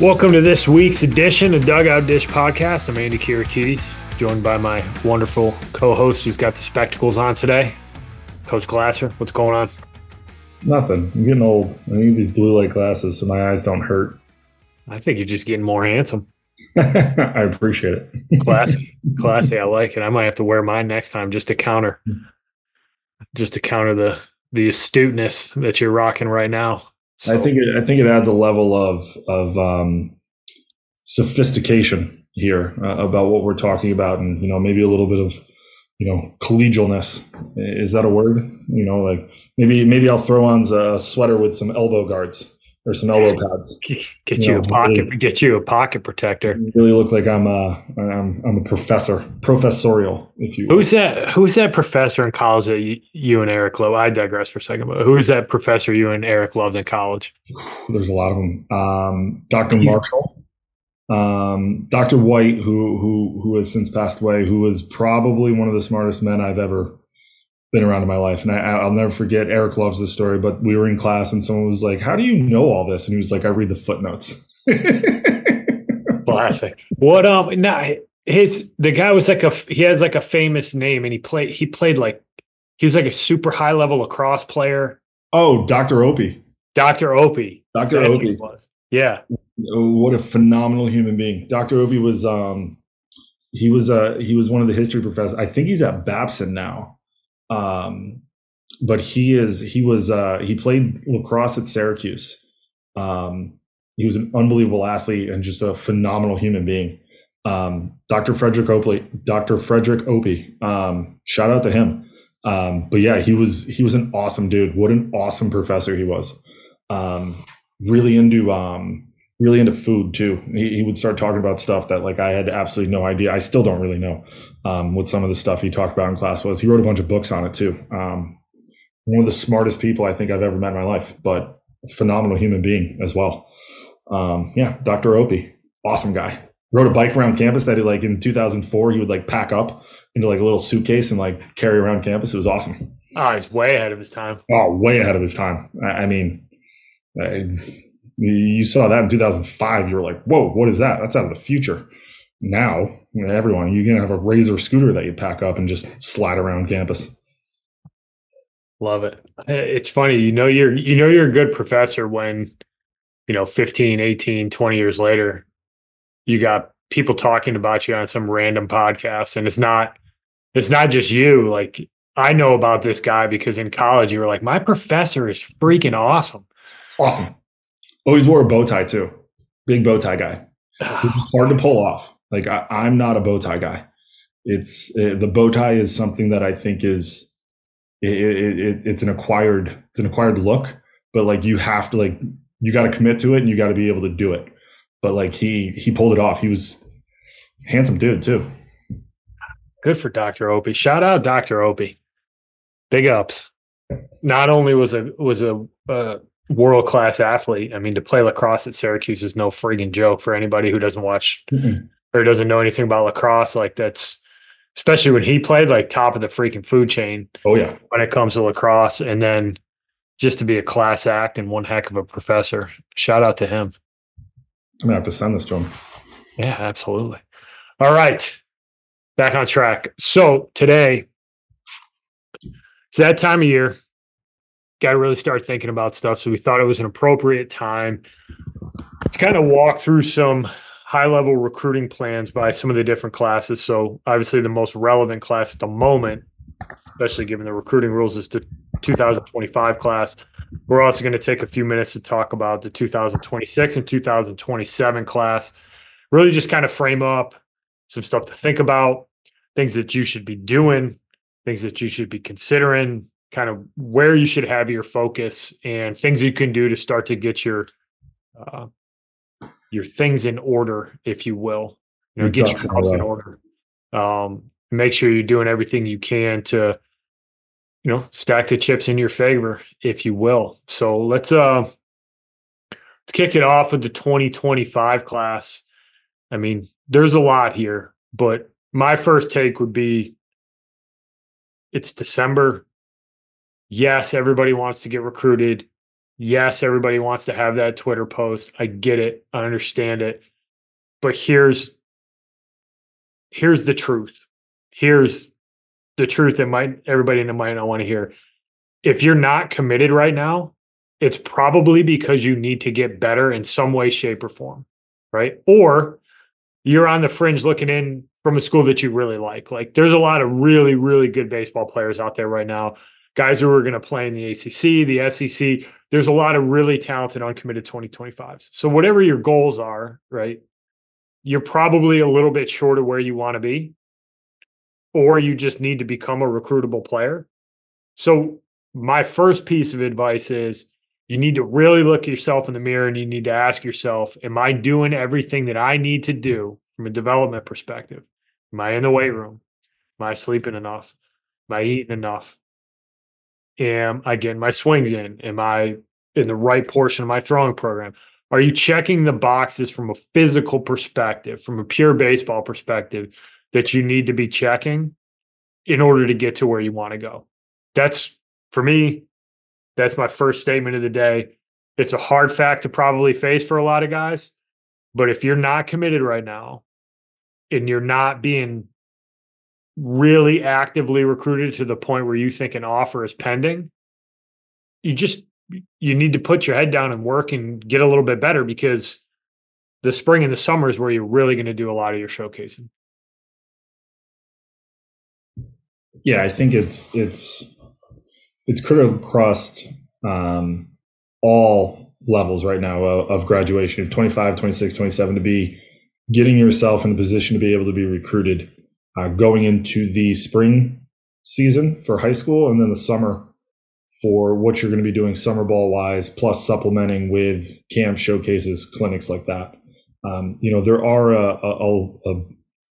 Welcome to this week's edition of Dugout Dish Podcast. I'm Andy Kirikides, joined by my wonderful co-host who's got the spectacles on today, Coach Glasser. What's going on? Nothing. I'm getting old. I need these blue light glasses so my eyes don't hurt. I think you're just getting more handsome. I appreciate it. Classy, classy. I like it. I might have to wear mine next time just to counter, just to counter the the astuteness that you're rocking right now. So, I think it, I think it adds a level of of um, sophistication here uh, about what we're talking about, and you know maybe a little bit of you know collegialness. Is that a word? You know, like maybe maybe I'll throw on a sweater with some elbow guards or some elbow pads. Get you, you know, a pocket. Really, get you a pocket protector. Really look like I'm a I'm I'm a professor, professorial, if you. Will. Who's that? Who's that professor in college that you, you and Eric love? I digress for a second, but who is that professor you and Eric loved in college? There's a lot of them. Um, Dr. Marshall, um, Dr. White, who who who has since passed away, who was probably one of the smartest men I've ever been around in my life. And I, will never forget, Eric loves this story, but we were in class and someone was like, How do you know all this? And he was like, I read the footnotes. Classic. What, um, now his, the guy was like a, he has like a famous name and he played, he played like, he was like a super high level lacrosse player. Oh, Dr. Opie. Dr. Opie. Dr. Opie. Was. Yeah. What a phenomenal human being. Dr. Opie was, um, he was, uh, he was one of the history professors. I think he's at Babson now um, but he is he was uh, he played lacrosse at Syracuse. Um, he was an unbelievable athlete and just a phenomenal human being. Um, Dr. Frederick Opie, Dr. Frederick Opie. Um, shout out to him. Um, but yeah, he was he was an awesome dude. What an awesome professor he was. Um, really into um, really into food too. He, he, would start talking about stuff that like I had absolutely no idea. I still don't really know um, what some of the stuff he talked about in class was. He wrote a bunch of books on it too. Um, one of the smartest people I think I've ever met in my life, but phenomenal human being as well. Um, yeah, Dr. Opie, awesome guy. Rode a bike around campus that he like in 2004 he would like pack up into like a little suitcase and like carry around campus. It was awesome. Oh, he's way ahead of his time. Oh, way ahead of his time. I, I mean. I, you saw that in 2005. You were like, whoa, what is that? That's out of the future. Now, everyone, you're going to have a Razor scooter that you pack up and just slide around campus. Love it. It's funny, you know, you're, you know, you're a good professor when, you know, 15, 18, 20 years later, you got people talking about you on some random podcast. And it's not, it's not just you. Like, I know about this guy because in college, you were like, my professor is freaking awesome. Awesome Always wore a bow tie too. Big bow tie guy. It's hard to pull off. Like I, am not a bow tie guy. It's uh, the bow tie is something that I think is it, it, it, it's an acquired it's an acquired look, but like you have to like you got to commit to it and you got to be able to do it. But like he he pulled it off. He was handsome dude too. Good for Dr. Opie. Shout out Dr. Opie. Big ups. Not only was a was a uh, world class athlete. I mean, to play lacrosse at Syracuse is no frigging joke for anybody who doesn't watch mm-hmm. or doesn't know anything about lacrosse. Like that's especially when he played like top of the freaking food chain. Oh yeah, when it comes to lacrosse, and then just to be a class act and one heck of a professor. Shout out to him. I'm gonna have to send this to him. Yeah, absolutely. All right, back on track. So today, it's that time of year got to really start thinking about stuff. So we thought it was an appropriate time to kind of walk through some high level recruiting plans by some of the different classes. So obviously the most relevant class at the moment, especially given the recruiting rules, is the 2025 class. We're also going to take a few minutes to talk about the 2026 and 2027 class. Really just kind of frame up some stuff to think about, things that you should be doing, things that you should be considering, kind of where you should have your focus and things you can do to start to get your uh, your things in order, if you will. You know, get your house in order. Um, make sure you're doing everything you can to, you know, stack the chips in your favor, if you will. So let's uh let's kick it off with the 2025 class. I mean, there's a lot here, but my first take would be it's December. Yes, everybody wants to get recruited. Yes, everybody wants to have that Twitter post. I get it. I understand it. But here's here's the truth. Here's the truth that might everybody in the might not want to hear. If you're not committed right now, it's probably because you need to get better in some way, shape, or form, right? Or you're on the fringe looking in from a school that you really like. Like there's a lot of really, really good baseball players out there right now. Guys who are going to play in the ACC, the SEC. There's a lot of really talented uncommitted 2025s. So whatever your goals are, right? You're probably a little bit short of where you want to be, or you just need to become a recruitable player. So my first piece of advice is you need to really look at yourself in the mirror and you need to ask yourself, am I doing everything that I need to do from a development perspective? Am I in the weight mm-hmm. room? Am I sleeping enough? Am I eating enough? Am I getting my swings in? Am I in the right portion of my throwing program? Are you checking the boxes from a physical perspective, from a pure baseball perspective that you need to be checking in order to get to where you want to go? That's for me, that's my first statement of the day. It's a hard fact to probably face for a lot of guys. But if you're not committed right now and you're not being really actively recruited to the point where you think an offer is pending, you just you need to put your head down and work and get a little bit better because the spring and the summer is where you're really going to do a lot of your showcasing. Yeah, I think it's it's it's critical across um, all levels right now of, of graduation 25 26 27 to be getting yourself in a position to be able to be recruited uh, going into the spring season for high school and then the summer for what you're going to be doing summer ball wise plus supplementing with camp showcases clinics like that. Um, you know there are a, a, a,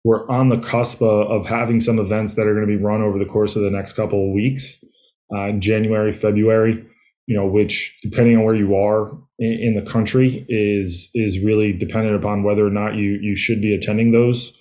we're on the cusp of having some events that are going to be run over the course of the next couple of weeks uh, January, February, you know, which depending on where you are in, in, the country is is really dependent upon whether or not you you should be attending those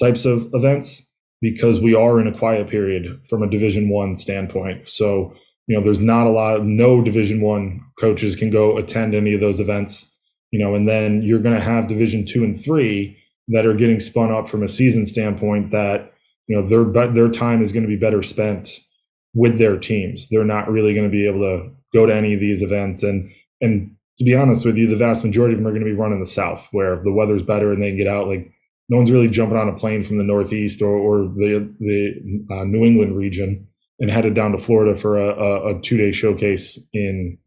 types of events because we are in a quiet period from a Division One standpoint. So you know, there's not a lot. No Division One coaches can go attend any of those events. You know, and then you're going to have Division Two and Three that are getting spun up from a season standpoint that you know their their time is going to be better spent with their teams. They're not really going to be able to go to any of these events. And and to be honest with you, the vast majority of them are going to be run in the South, where the weather's better and they can get out. Like no one's really jumping on a plane from the Northeast or, or the the uh, New England region and headed down to Florida for a, a, a two day showcase in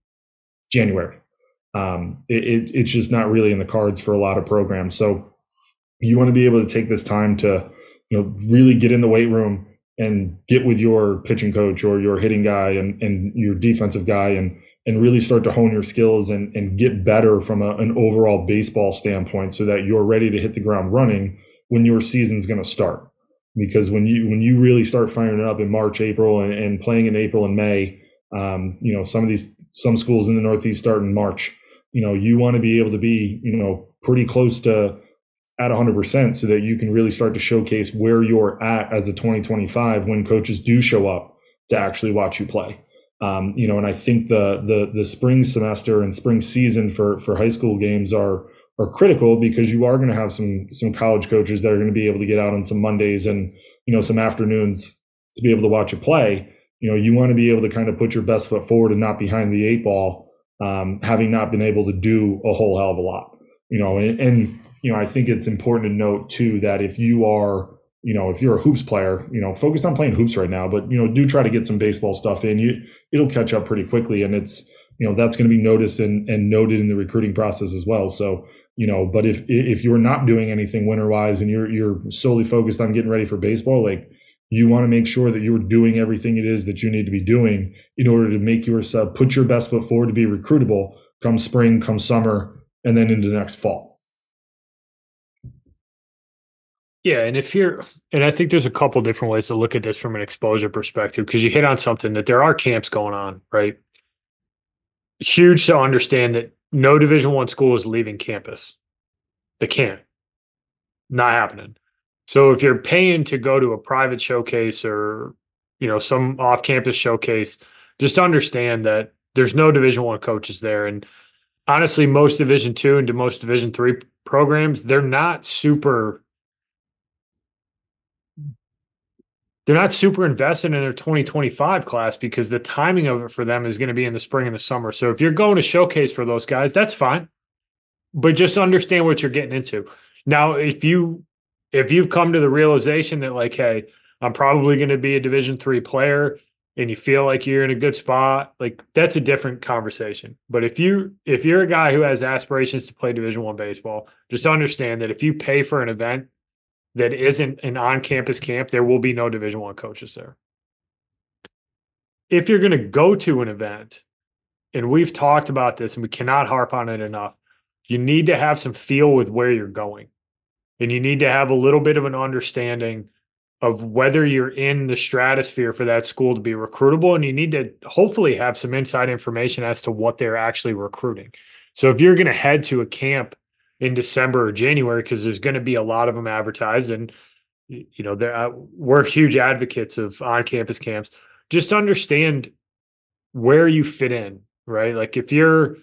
January. Um, it, it, it's just not really in the cards for a lot of programs. So you want to be able to take this time to you know really get in the weight room and get with your pitching coach or your hitting guy and, and your defensive guy and and really start to hone your skills and, and get better from a, an overall baseball standpoint so that you're ready to hit the ground running when your season's going to start. Because when you when you really start firing it up in march april and, and playing in april and may um, you know some of these some schools in the northeast start in march you know you want to be able to be you know pretty close to at 100% so that you can really start to showcase where you're at as a 2025 when coaches do show up to actually watch you play um, you know and i think the the the spring semester and spring season for for high school games are are critical because you are going to have some some college coaches that are going to be able to get out on some mondays and you know some afternoons to be able to watch a play. You know you want to be able to kind of put your best foot forward and not behind the eight ball um, having not been able to do a whole hell of a lot you know and, and you know, I think it's important to note too that if you are, you know, if you're a hoops player, you know, focus on playing hoops right now, but you know, do try to get some baseball stuff in. You it'll catch up pretty quickly, and it's you know that's going to be noticed and, and noted in the recruiting process as well. So you know, but if if you're not doing anything winter wise and you're you're solely focused on getting ready for baseball, like you want to make sure that you're doing everything it is that you need to be doing in order to make yourself put your best foot forward to be recruitable come spring, come summer, and then into next fall. Yeah, and if you're, and I think there's a couple different ways to look at this from an exposure perspective because you hit on something that there are camps going on, right? Huge to understand that no Division One school is leaving campus. They can't. Not happening. So if you're paying to go to a private showcase or you know, some off campus showcase, just understand that there's no division one coaches there. And honestly, most division two and to most division three programs, they're not super they're not super invested in their 2025 class because the timing of it for them is going to be in the spring and the summer. So if you're going to showcase for those guys, that's fine. But just understand what you're getting into. Now, if you if you've come to the realization that like, hey, I'm probably going to be a division 3 player and you feel like you're in a good spot, like that's a different conversation. But if you if you're a guy who has aspirations to play division 1 baseball, just understand that if you pay for an event that isn't an on-campus camp, there will be no Division One coaches there. If you're going to go to an event, and we've talked about this, and we cannot harp on it enough, you need to have some feel with where you're going, and you need to have a little bit of an understanding of whether you're in the stratosphere for that school to be recruitable, and you need to hopefully have some inside information as to what they're actually recruiting. So if you're going to head to a camp in December or January because there's going to be a lot of them advertised, and you know, uh, we're huge advocates of on-campus camps. Just understand where you fit in, right? Like if you're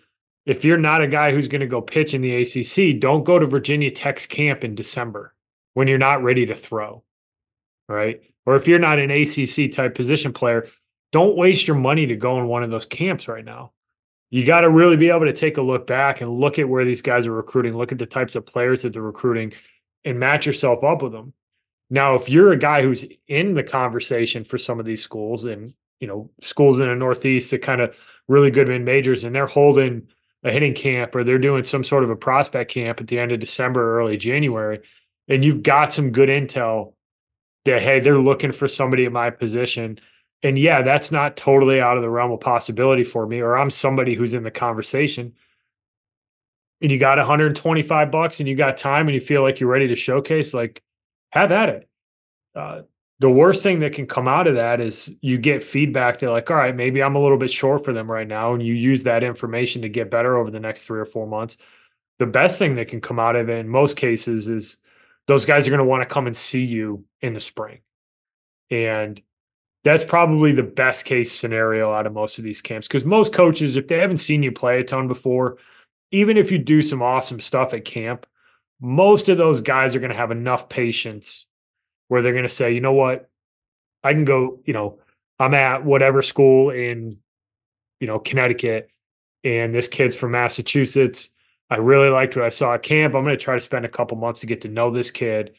if you're not a guy who's going to go pitch in the ACC, don't go to Virginia Tech's camp in December when you're not ready to throw, right? Or if you're not an ACC type position player, don't waste your money to go in one of those camps right now you got to really be able to take a look back and look at where these guys are recruiting, look at the types of players that they're recruiting, and match yourself up with them. Now, if you're a guy who's in the conversation for some of these schools and you know schools in the Northeast that kind of really good in majors, and they're holding a hitting camp or they're doing some sort of a prospect camp at the end of December or early January, and you've got some good intel that hey, they're looking for somebody in my position and yeah, that's not totally out of the realm of possibility for me, or I'm somebody who's in the conversation. And you got 125 bucks and you got time and you feel like you're ready to showcase, like have at it. Uh, the worst thing that can come out of that is you get feedback. They're like, all right, maybe I'm a little bit short for them right now. And you use that information to get better over the next three or four months. The best thing that can come out of it in most cases is those guys are going to want to come and see you in the spring. And that's probably the best case scenario out of most of these camps because most coaches, if they haven't seen you play a ton before, even if you do some awesome stuff at camp, most of those guys are going to have enough patience where they're going to say, you know what, I can go, you know, I'm at whatever school in, you know, Connecticut, and this kid's from Massachusetts. I really liked what I saw at camp. I'm going to try to spend a couple months to get to know this kid.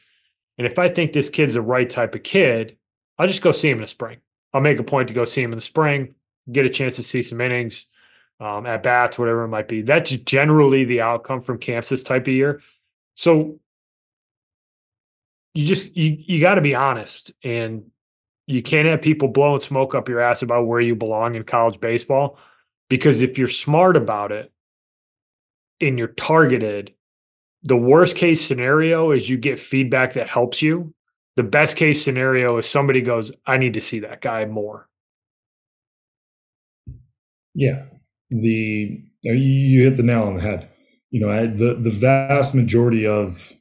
And if I think this kid's the right type of kid, I'll just go see him in the spring. I'll make a point to go see him in the spring, get a chance to see some innings, um, at bats, whatever it might be. That's generally the outcome from camps this type of year. So you just you you got to be honest, and you can't have people blowing smoke up your ass about where you belong in college baseball, because if you're smart about it and you're targeted, the worst case scenario is you get feedback that helps you the best case scenario is somebody goes, I need to see that guy more. Yeah. The you hit the nail on the head. You know, the the vast majority of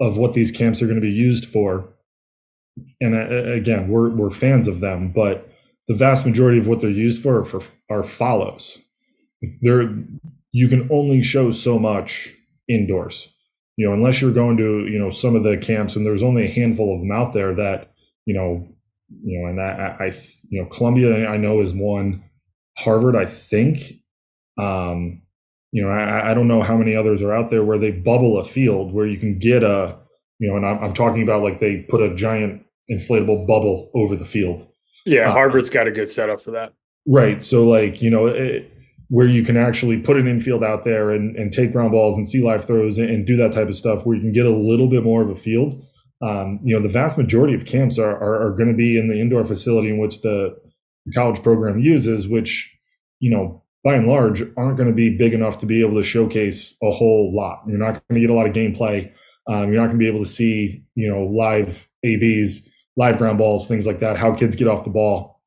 of what these camps are going to be used for, and uh, again, we're we're fans of them, but the vast majority of what they're used for are for are follows. There, you can only show so much indoors you know, unless you're going to, you know, some of the camps, and there's only a handful of them out there that, you know, you know, and I, I you know, Columbia I know is one. Harvard, I think, um, you know, I, I don't know how many others are out there where they bubble a field where you can get a, you know, and I'm, I'm talking about like they put a giant inflatable bubble over the field. Yeah, uh, Harvard's got a good setup for that. Right. So, like, you know, it, where you can actually put an infield out there and, and take ground balls and see live throws and, and, do that type of stuff where you can get a little bit more of a field. Um, you know, the vast majority of camps are, are, are going to be in the indoor facility in which the college program uses, which, you know, by and large aren't going to be big enough to be able to showcase a whole lot. You're not going to get a lot of gameplay. Um, you're not going to be able to see, you know, live ABs, live ground balls, things like that, how kids get off the ball,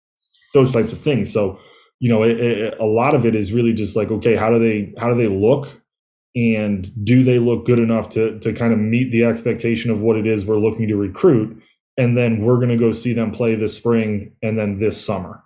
those types of things. So, you know, it, it, a lot of it is really just like, okay, how do they how do they look, and do they look good enough to to kind of meet the expectation of what it is we're looking to recruit? and then we're going to go see them play this spring and then this summer.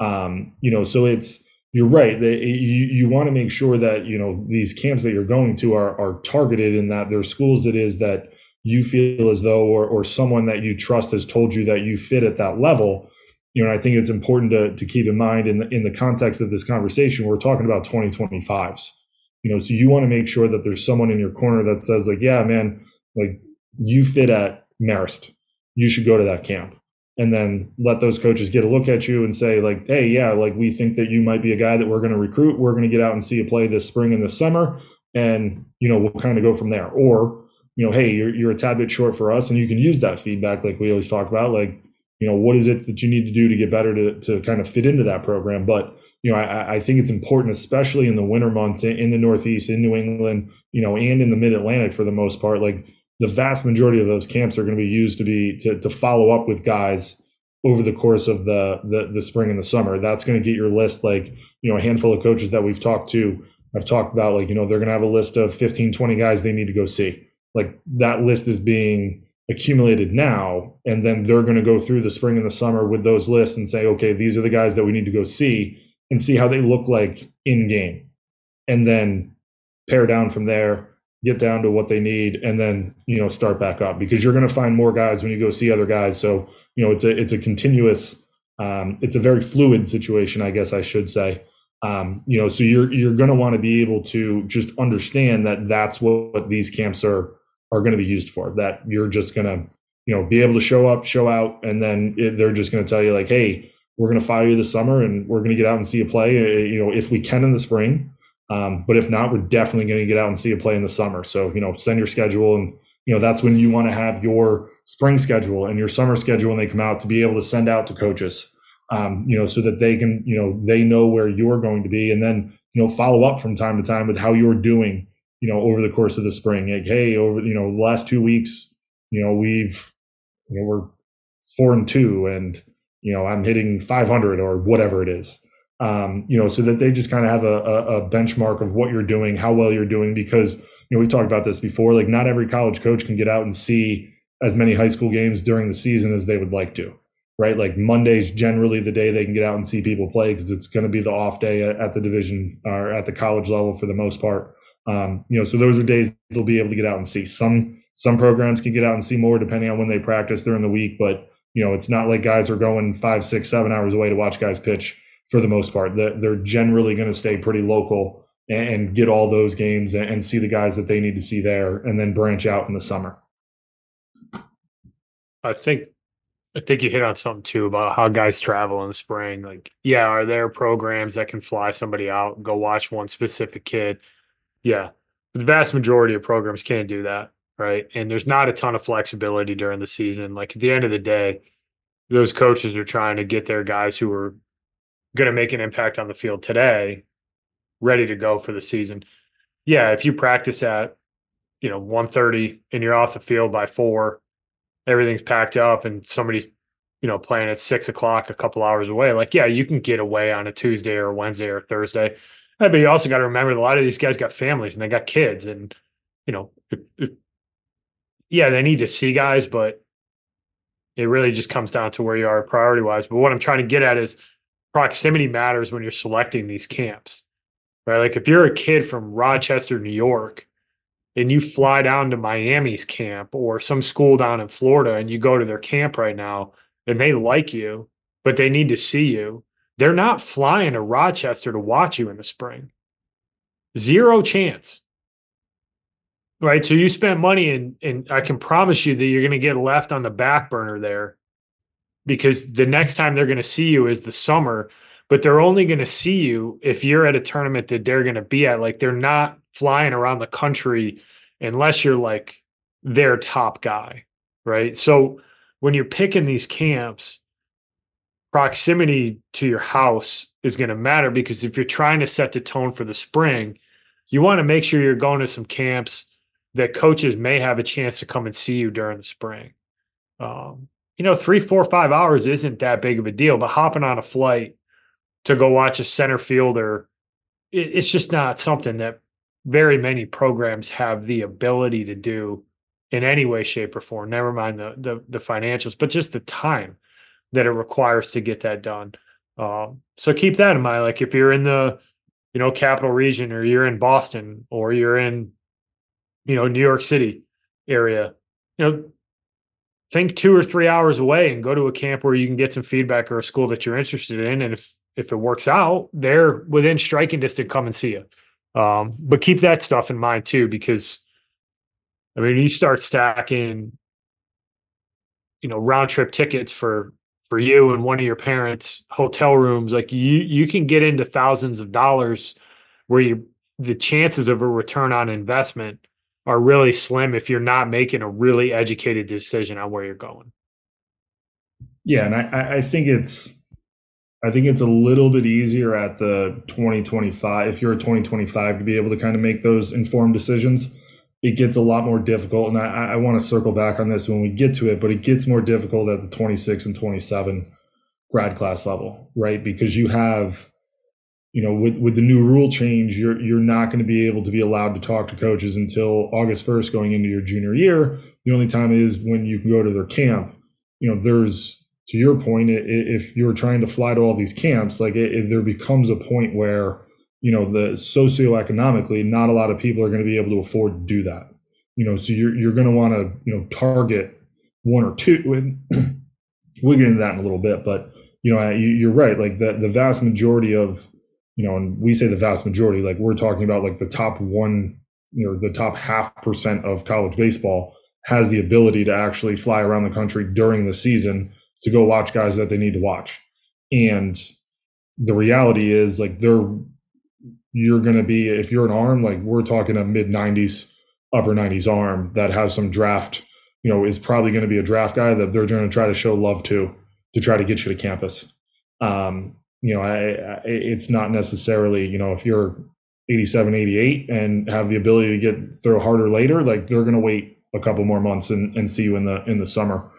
Um, you know, so it's you're right. That you you want to make sure that you know these camps that you're going to are are targeted in that they're schools that is that you feel as though or or someone that you trust has told you that you fit at that level. You know, I think it's important to to keep in mind in the, in the context of this conversation, we're talking about 2025s. You know, so you want to make sure that there's someone in your corner that says like, yeah, man, like you fit at Marist, you should go to that camp. And then let those coaches get a look at you and say like hey yeah like we think that you might be a guy that we're going to recruit. We're going to get out and see you play this spring and this summer and you know we'll kind of go from there. Or you know hey you're, you're a tad bit short for us and you can use that feedback like we always talk about like you know what is it that you need to do to get better to, to kind of fit into that program but you know I, I think it's important especially in the winter months in, in the northeast in new england you know and in the mid-atlantic for the most part like the vast majority of those camps are going to be used to be to, to follow up with guys over the course of the, the the spring and the summer. That's going to get your list like, you know, a handful of coaches that we've talked to. I've talked about like, you know, they're going to have a list of 15, 20 guys they need to go see. Like that list is being accumulated now and then they're going to go through the spring and the summer with those lists and say, okay, these are the guys that we need to go see and see how they look like in game. And then pare down from there get down to what they need and then you know start back up. Because you're going to find more guys when you go see other guys. So you know it's a it's a continuous um, it's a very fluid situation i guess i should say. Um, you know so you're you're going to want to be able to just understand that that's what, what these camps are are going to be used for that you're just going to you know be able to show up show out and then it, they're just going to tell you like hey we're going to fire you this summer and we're going to get out and see you play uh, you know if we can in the spring um, but if not, we're definitely going to get out and see a play in the summer. So, you know, send your schedule and, you know, that's when you want to have your spring schedule and your summer schedule when they come out to be able to send out to coaches, um, you know, so that they can, you know, they know where you're going to be and then, you know, follow up from time to time with how you're doing, you know, over the course of the spring. Like, hey, over, you know, the last two weeks, you know, we've, you know, we're four and two and, you know, I'm hitting 500 or whatever it is um, you know, so that they just kind of have a, a, a, benchmark of what you're doing, how well you're doing, because you know we talked about this before. Like, not every college coach can get out and see as many high school games during the season as they would like to, right? Like Monday's generally the day they can get out and see people play because it's going to be the off day at, at, the division or at the college level for the most part. Um, you know, so those are days they'll be able to get out and see. Some some programs can get out and see more depending on when they practice during the week, but you know, it's not like guys are going five, six, seven hours away to watch guys pitch for the most part. They're generally going to stay pretty local and get all those games and see the guys that they need to see there and then branch out in the summer. I think I think you hit on something too about how guys travel in the spring. Like, yeah, are there programs that can fly somebody out go watch one specific kid? Yeah. The vast majority of programs can't do that, right? And there's not a ton of flexibility during the season. Like at the end of the day, those coaches are trying to get their guys who are going to make an impact on the field today, ready to go for the season. Yeah, if you practice at you know 1:30 and you're off the field by four, everything's packed up, and somebody's you know playing at six o'clock a couple hours away. Like, yeah, you can get away on a Tuesday or Wednesday or Thursday. But you also got to remember a lot of these guys got families and they got kids, and you know, it, it, yeah, they need to see guys, but it really just comes down to where you are priority wise. But what I'm trying to get at is proximity matters when you're selecting these camps, right? Like if you're a kid from Rochester, New York, and you fly down to Miami's camp or some school down in Florida and you go to their camp right now and they like you, but they need to see you, they're not flying to Rochester to watch you in the spring. Zero chance. Right. So you spent money and and I can promise you that you're going to get left on the back burner there because the next time they're going to see you is the summer, but they're only going to see you if you're at a tournament that they're going to be at. Like they're not flying around the country unless you're like their top guy, right? So when you're picking these camps, proximity to your house is going to matter because if you're trying to set the tone for the spring, you want to make sure you're going to some camps that coaches may have a chance to come and see you during the spring. Um, you know, three, four, five hours isn't that big of a deal, but hopping on a flight to go watch a center fielder, it, it's just not something that very many programs have the ability to do in any way, shape, or form. Never mind the the, the financials, but just the time that it requires to get that done. Um, so keep that in mind. Like if you're in the you know capital region, or you're in Boston, or you're in you know New York City area, you know think two or three hours away and go to a camp where you can get some feedback or a school that you're interested in. And if if it works out, they're within striking distance. Come and see you. Um, but keep that stuff in mind too, because I mean, you start stacking, you know, round trip tickets for for you and one of your parents' hotel rooms. Like you, you can get into thousands of dollars, where you the chances of a return on investment are really slim if you're not making a really educated decision on where you're going. Yeah, and I, I think it's I think it's a little bit easier at the 2025 if you're a 2025 to be able to kind of make those informed decisions. It gets a lot more difficult, and I, I want to circle back on this when we get to it, but it gets more difficult at the 26 and 27 grad class level, right? Because you have you know, with, with the new rule change, you're you're not going to be able to be allowed to talk to coaches until August 1st going into your junior year. The only time is when you can go to their camp. You know, there's to your point, if you're trying to fly to all these camps, like it, it, there becomes a point where you know the socioeconomically, not a lot of people are going to be able to afford to do that. You know, so you're you're going to want to you know target one or two. we'll get into that in a little bit, but you know, you, are right. Like the the vast majority of you know, and we say the vast majority, like we're talking about like the top one, you know, the top half percent of college baseball has the ability to actually fly around the country during the season to go watch guys that they need to watch. And the reality is like they're you're going to be if you're an arm like we're talking a mid 90s upper 90s arm that has some draft you know is probably going to be a draft guy that they're going to try to show love to to try to get you to campus um, you know, I, I, it's not necessarily, you know, if you're 87, 88 and have the ability to get throw harder later, like they're going to wait a couple more months and, and see you in the in the summer,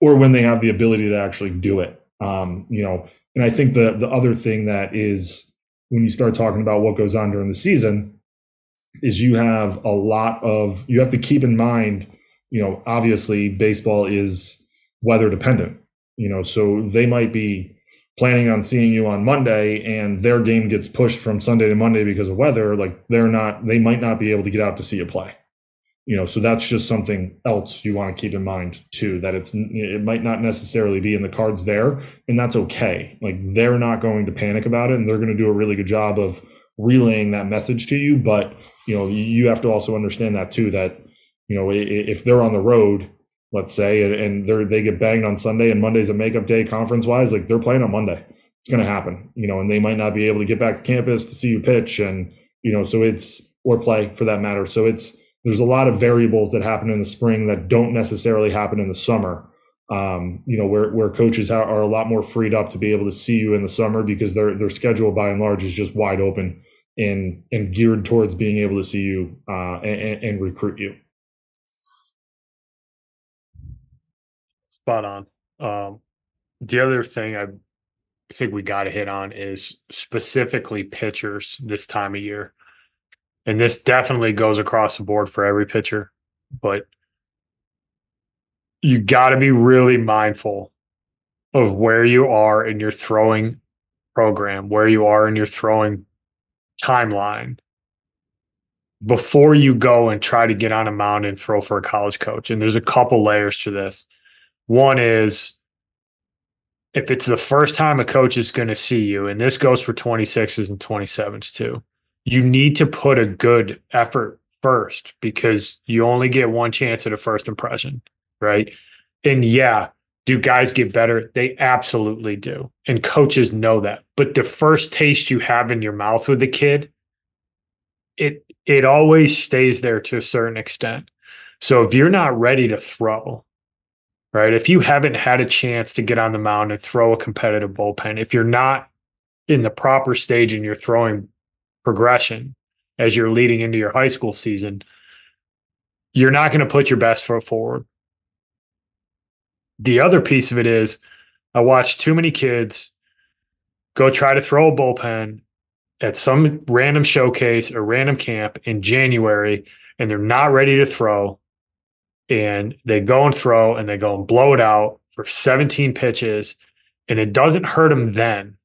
or when they have the ability to actually do it. Um, you know, and I think the the other thing that is when you start talking about what goes on during the season is you have a lot of you have to keep in mind, you know, obviously baseball is weather dependent. You know, so they might be planning on seeing you on Monday and their game gets pushed from Sunday to Monday because of weather, like they're not, they might not be able to get out to see you play. You know, so that's just something else you want to keep in mind too. That it's it might not necessarily be in the cards there, and that's okay. Like they're not going to panic about it, and they're going to do a really good job of relaying that message to you. But you know, you have to also understand that too. That you know, if they're on the road let's say, and, they're they get banged on Sunday and Monday's a makeup day conference wise, like they're playing on Monday. It's going to happen, you know, and they might not be able to get back to campus to see you pitch, and you know, so it's or play for that matter. So it's there's a lot of variables that happen in the spring that don't necessarily happen in the summer. Um, you know, where where coaches are, a lot more freed up to be able to see you in the summer because their their schedule by and large is just wide open and and geared towards being able to see you uh, and, and recruit you. Spot on. Um, the other thing I think we got to hit on is specifically pitchers this time of year. And this definitely goes across the board for every pitcher, but you got to be really mindful of where you are in your throwing program, where you are in your throwing timeline before you go and try to get on a mound and throw for a college coach. And there's a couple layers to this. One is if it's the first time a coach is going to see you, and this goes for 26s and 27s too, you need to put a good effort first because you only get one chance at a first impression, right? And yeah, do guys get better? They absolutely do. And coaches know that. But the first taste you have in your mouth with a kid, it it always stays there to a certain extent. So if you're not ready to throw, right? If you haven't had a chance to get on the mound and throw a competitive bullpen, if you're not in the proper stage in your throwing progression as you're leading into your high school season, you're not going to put your best foot forward. The other piece of it is I watch too many kids go try to throw a bullpen at some random showcase or random camp in January and they're not ready to throw and they go and throw and they go and blow it out for 17 pitches and it doesn't hurt them then.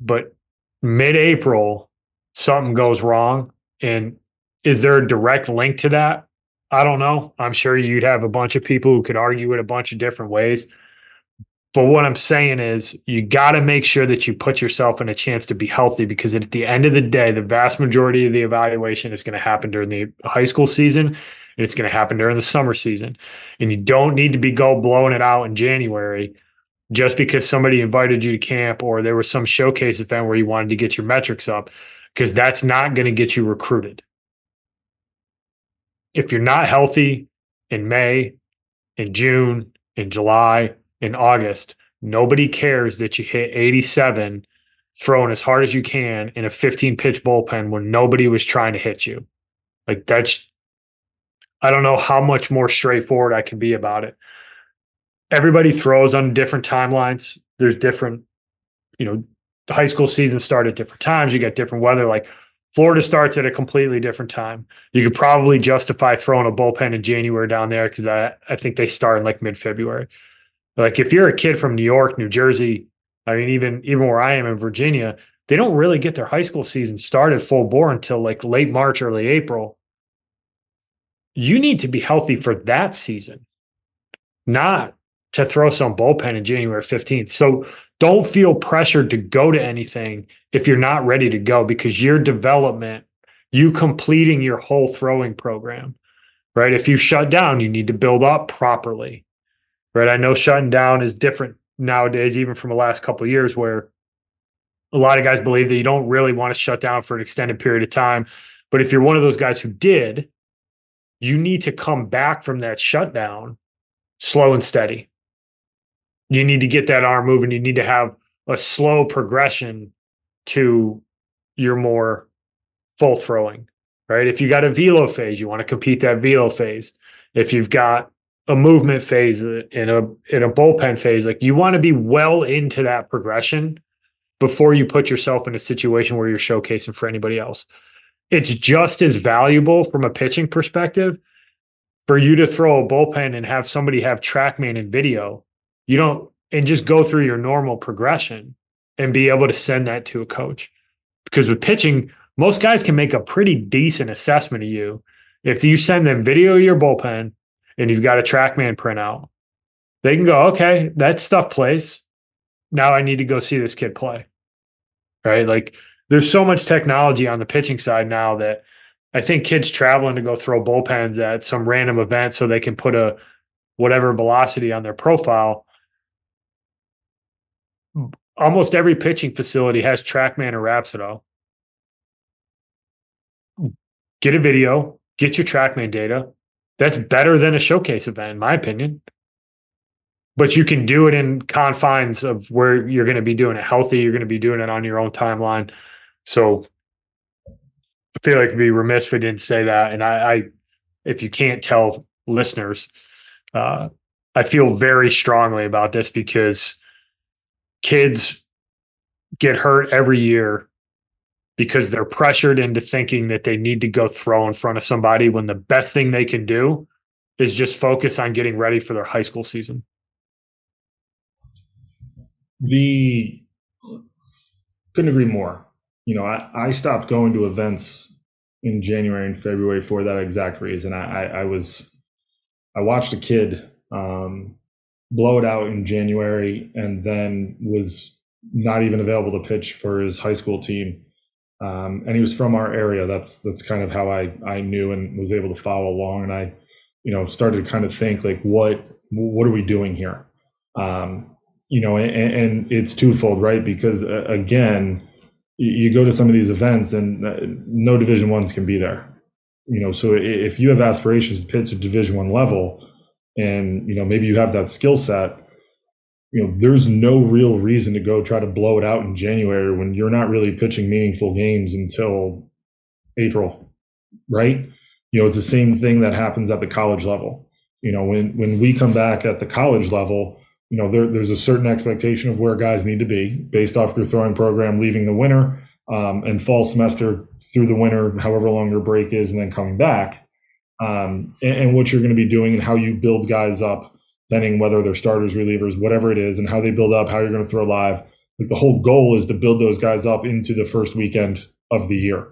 But mid April, something goes wrong. And is there a direct link to that? I don't know. I'm sure you'd have a bunch of people who could argue it a bunch of different ways. But what I'm saying is, you got to make sure that you put yourself in a chance to be healthy because at the end of the day, the vast majority of the evaluation is going to happen during the high school season and it's going to happen during the summer season. And you don't need to be go blowing it out in January just because somebody invited you to camp or there was some showcase event where you wanted to get your metrics up because that's not going to get you recruited. If you're not healthy in May, in June, in July, in August, nobody cares that you hit 87 throwing as hard as you can in a 15 pitch bullpen when nobody was trying to hit you. Like that's I don't know how much more straightforward I can be about it. Everybody throws on different timelines. There's different, you know, high school season start at different times. You get different weather. Like Florida starts at a completely different time. You could probably justify throwing a bullpen in January down there because I, I think they start in like mid February. Like if you're a kid from New York, New Jersey, I mean, even even where I am in Virginia, they don't really get their high school season started full bore until like late March, early April. You need to be healthy for that season, not to throw some bullpen in January 15th. So don't feel pressured to go to anything if you're not ready to go because your development, you completing your whole throwing program, right? If you shut down, you need to build up properly right? I know shutting down is different nowadays, even from the last couple years, where a lot of guys believe that you don't really want to shut down for an extended period of time. But if you're one of those guys who did, you need to come back from that shutdown slow and steady. You need to get that arm moving. You need to have a slow progression to your more full throwing, right? If you got a velo phase, you want to compete that velo phase. If you've got a movement phase uh, in a in a bullpen phase like you want to be well into that progression before you put yourself in a situation where you're showcasing for anybody else it's just as valuable from a pitching perspective for you to throw a bullpen and have somebody have trackman and video you don't and just go through your normal progression and be able to send that to a coach because with pitching most guys can make a pretty decent assessment of you if you send them video of your bullpen and you've got a trackman printout, they can go, okay, that stuff plays. Now I need to go see this kid play. Right. Like there's so much technology on the pitching side now that I think kids traveling to go throw bullpens at some random event so they can put a whatever velocity on their profile. Almost every pitching facility has Trackman or Rapsodo. Get a video, get your Trackman data, that's better than a showcase event, in my opinion. But you can do it in confines of where you're going to be doing it healthy. You're going to be doing it on your own timeline. So I feel like it'd be remiss if I didn't say that. And I, I if you can't tell listeners, uh, I feel very strongly about this because kids get hurt every year because they're pressured into thinking that they need to go throw in front of somebody when the best thing they can do is just focus on getting ready for their high school season. The couldn't agree more. You know, I, I stopped going to events in January and February for that exact reason. I, I, I was I watched a kid um, blow it out in January and then was not even available to pitch for his high school team um, and he was from our area. That's that's kind of how I I knew and was able to follow along. And I, you know, started to kind of think like, what what are we doing here? Um, you know, and, and, it's twofold, right? Because uh, again, you go to some of these events and uh, no Division ones can be there. You know, so if you have aspirations to pitch at Division one level, and you know maybe you have that skill set you know, there's no real reason to go try to blow it out in January when you're not really pitching meaningful games until April, right? You know, it's the same thing that happens at the college level. You know, when when we come back at the college level, you know, there, there's a certain expectation of where guys need to be based off your throwing program leaving the winter um, and fall semester through the winter, however long your break is, and then coming back. Um, and, and what you're going to be doing and how you build guys up, depending whether they're starters, relievers, whatever it is, and how they build up, how you're going to throw live. Like the whole goal is to build those guys up into the first weekend of the year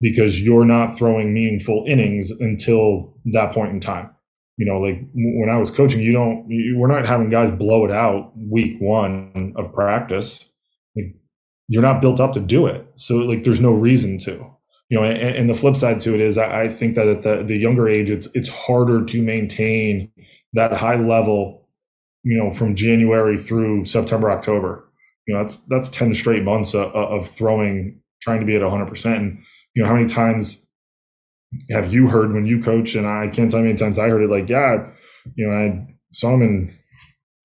because you're not throwing meaningful innings until that point in time. You know, like when I was coaching, you don't, you, we're not having guys blow it out week one of practice. Like, you're not built up to do it. So, like, there's no reason to you know, and, and, the flip side to it is I, I think that at the, the younger age, it's it's harder to maintain that high level, you know, from January through September, October. You know, that's that's ten straight months of, of throwing, trying to be at 100. percent And you know, how many times have you heard when you coach? And I can't tell you how many times I heard it. Like, yeah, you know, I saw him in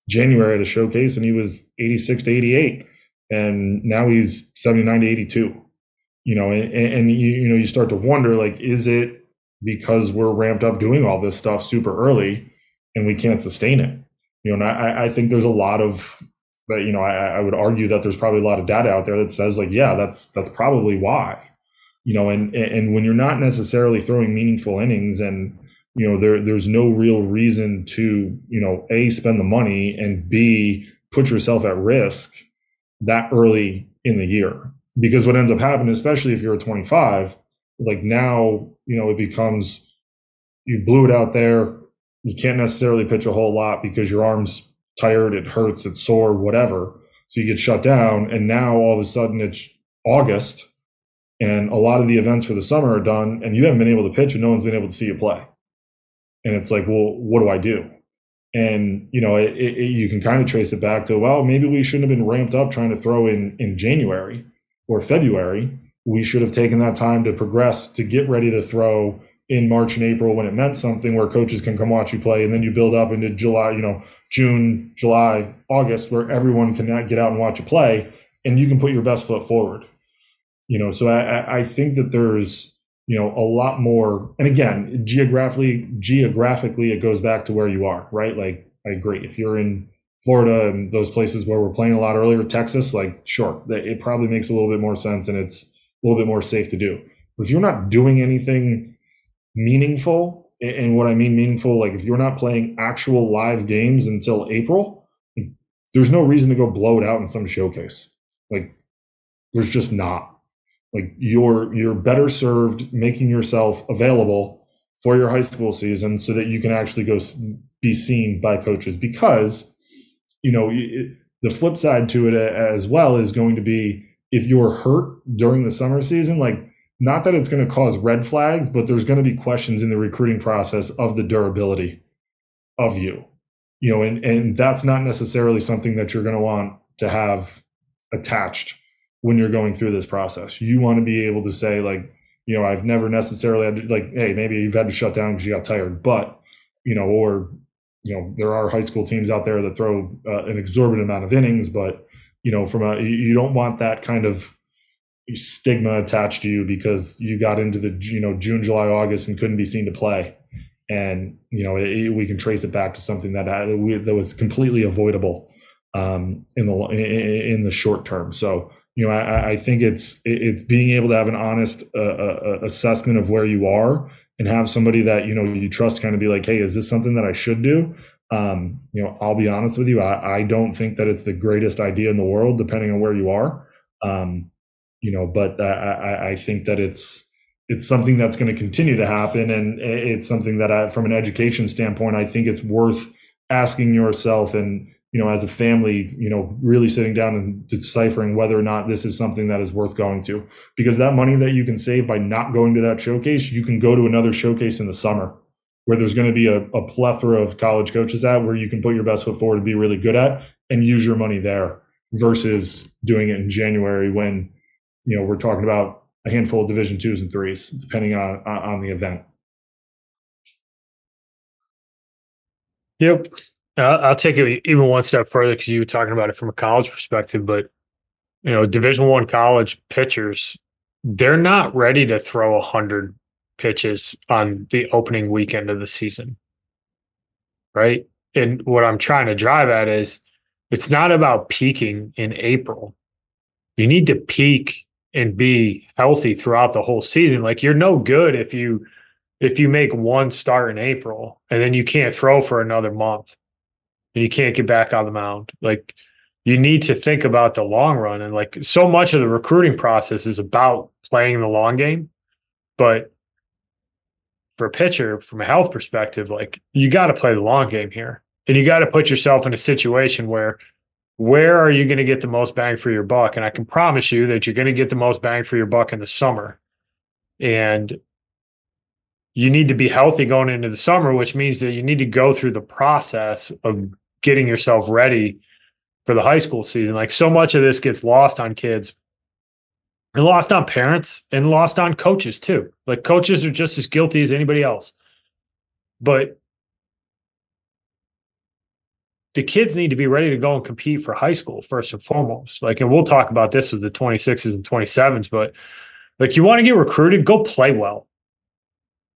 January at a showcase, and he was 86 to 88, and now he's 79 to 82 you know, and, and you, you know, you start to wonder like, is it because we're ramped up doing all this stuff super early and we can't sustain it? You know, and I, I think there's a lot of that, you know, I, I would argue that there's probably a lot of data out there that says like, yeah, that's that's probably why. You know, and and when you're not necessarily throwing meaningful innings and you know there there's no real reason to you know a spend the money and b put yourself at risk that early in the year because what ends up happening, especially if you're a 25, like now, you know, it becomes you blew it out there. You can't necessarily pitch a whole lot because your arm's tired, it hurts, it's sore, whatever. So you get shut down. And now all of a sudden it's August and a lot of the events for the summer are done and you haven't been able to pitch and no one's been able to see you play. And it's like, well, what do I do? And you know, it, it, you can kind of trace it back to well, maybe we shouldn't have been ramped up trying to throw in in January or February, we should have taken that time to progress to get ready to throw in March and April when it meant something where coaches can come watch you play and then you build up into July, you know, June, July, August where everyone can get out and watch you play and you can put your best foot forward. You know, so I, I think that there's, you know, a lot more and again, geographically geographically it goes back to where you are, right? Like I agree. If you're in Florida and those places where we're playing a lot earlier, Texas, like sure, it probably makes a little bit more sense and it's a little bit more safe to do. But if you're not doing anything meaningful, and what I mean meaningful, like if you're not playing actual live games until April, there's no reason to go blow it out in some showcase. Like there's just not. Like you're you're better served making yourself available for your high school season so that you can actually go be seen by coaches because you know, the flip side to it uh, as well is going to be if you're hurt during the summer season, like not that it's going to cause red flags, but there's going to be questions in the recruiting process of the durability of you. You know, and and that's not necessarily something that you're going to want to have attached when you're going through this process. You want to be able to say like, you know, I've never necessarily had to, like, hey, maybe you've had to shut down because you got tired, but you know, or you know there are high school teams out there that throw uh, an exorbitant amount of innings but you know from a you don't want that kind of stigma attached to you because you got into the you know June July August and couldn't be seen to play. And you know it, we can trace it back to something that uh, that was completely avoidable um, in the in the short term. So you know I, I think it's it's being able to have an honest uh, uh, assessment of where you are and have somebody that you know you trust kind of be like hey is this something that i should do? Um, you know i'll be honest with you I, I, don't think that it's the greatest idea in the world depending on where you are. Um, you know but I, I think that it's it's something that's going to continue to happen and it's something that I, from an education standpoint i think it's worth asking yourself and you know, as a family, you know, really sitting down and deciphering whether or not this is something that is worth going to. Because that money that you can save by not going to that showcase, you can go to another showcase in the summer where there's going to be a, a plethora of college coaches at where you can put your best foot forward to be really good at and use your money there versus doing it in January when, you know, we're talking about a handful of division twos and threes, depending on, on the event. Yep. I'll take it even one step further because you were talking about it from a college perspective, but you know, Division One college pitchers, they're not ready to throw hundred pitches on the opening weekend of the season, right? And what I'm trying to drive at is, it's not about peaking in April. You need to peak and be healthy throughout the whole season. Like you're no good if you if you make one start in April and then you can't throw for another month and you can't get back on the mound. Like you need to think about the long run and like so much of the recruiting process is about playing the long game. But for a pitcher, from a health perspective, like you got to play the long game here. And you got to put yourself in a situation where where are you going to get the most bang for your buck? And I can promise you that you're going to get the most bang for your buck in the summer. And you need to be healthy going into the summer, which means that you need to go through the process of getting yourself ready for the high school season. Like so much of this gets lost on kids and lost on parents and lost on coaches too. Like coaches are just as guilty as anybody else. But the kids need to be ready to go and compete for high school first and foremost. Like, and we'll talk about this with the 26s and 27s, but like you want to get recruited, go play well.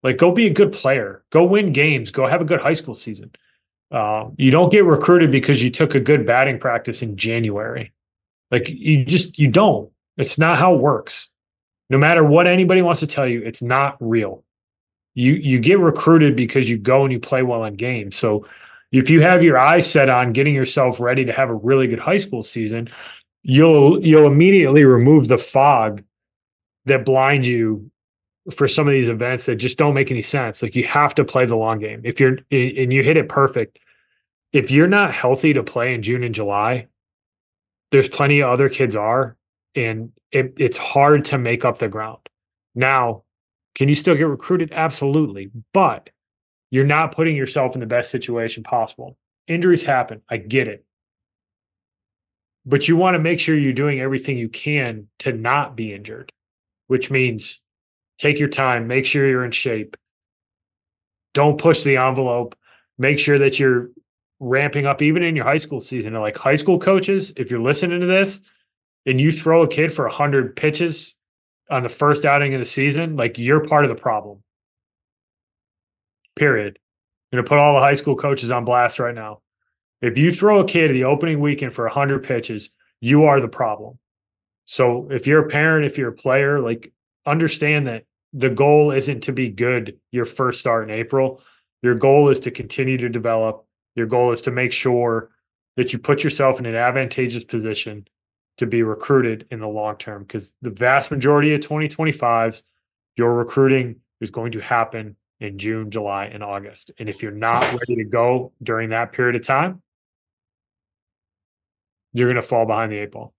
Like, go be a good player, go win games, go have a good high school season. Uh, you don't get recruited because you took a good batting practice in January. Like, you just, you don't. It's not how it works. No matter what anybody wants to tell you, it's not real. You you get recruited because you go and you play well in games. So if you have your eyes set on getting yourself ready to have a really good high school season, you'll you'll immediately remove the fog that blinds you for some of these events that just don't make any sense. Like you have to play the long game. If you're and you hit it perfect, if you're not healthy to play in June and July, there's plenty of other kids are, and it, it's hard to make up the ground. Now, can you still get recruited? Absolutely, but you're not putting yourself in the best situation possible. Injuries happen. I get it. But you want to make sure you're doing everything you can to not be injured, which means Take your time, make sure you're in shape. Don't push the envelope. Make sure that you're ramping up even in your high school season. Like high school coaches, if you're listening to this and you throw a kid for 100 pitches on the first outing of the season, like you're part of the problem. Period. I'm going to put all the high school coaches on blast right now. If you throw a kid the opening weekend for 100 pitches, you are the problem. So if you're a parent, if you're a player, like understand that the goal isn't to be good your first start in April. Your goal is to continue to develop. Your goal is to make sure that you put yourself in an advantageous position to be recruited in the long term because the vast majority of 2025s, your recruiting is going to happen in June, July, and August. And if you're not ready to go during that period of time, you're going to fall behind the eight ball.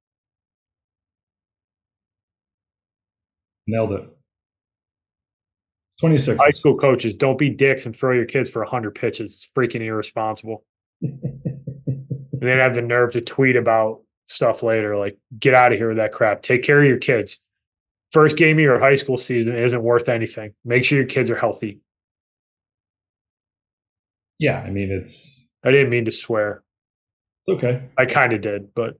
Nailed it. 26. High school coaches, don't be dicks and throw your kids for 100 pitches. It's freaking irresponsible. and then have the nerve to tweet about stuff later. Like, get out of here with that crap. Take care of your kids. First game of your high school season isn't worth anything. Make sure your kids are healthy. Yeah, I mean, it's. I didn't mean to swear. It's okay. I kind of did, but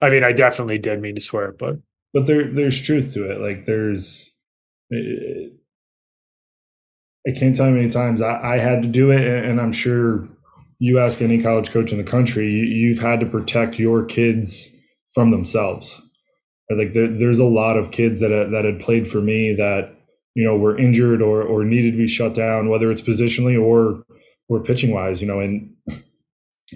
I mean, I definitely did mean to swear, but. But there, there's truth to it. Like, there's. It, I can't tell you many times I, I had to do it, and I'm sure you ask any college coach in the country, you, have had to protect your kids from themselves. Like there, there's a lot of kids that uh, that had played for me that you know were injured or or needed to be shut down, whether it's positionally or or pitching wise. You know, and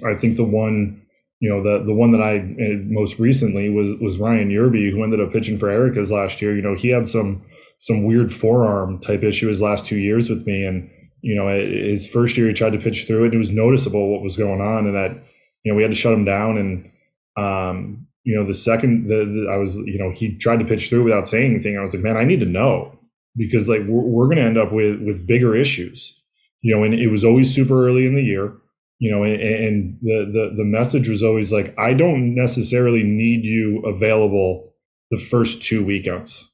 I think the one you know the the one that I eh, most recently was was Ryan Yerby, who ended up pitching for Erica's last year. You know, he had some some weird forearm type issue his last two years with me. And, you know, his first year he tried to pitch through it. And it was noticeable what was going on and that, you know, we had to shut him down. And, um, you know, the second the, the, I was, you know, he tried to pitch through without saying anything. I was like, man, I need to know because like we're, we're going to end up with with bigger issues, you know. And it was always super early in the year, you know, and, the the the message was always like, I don't necessarily need you available the first two weekends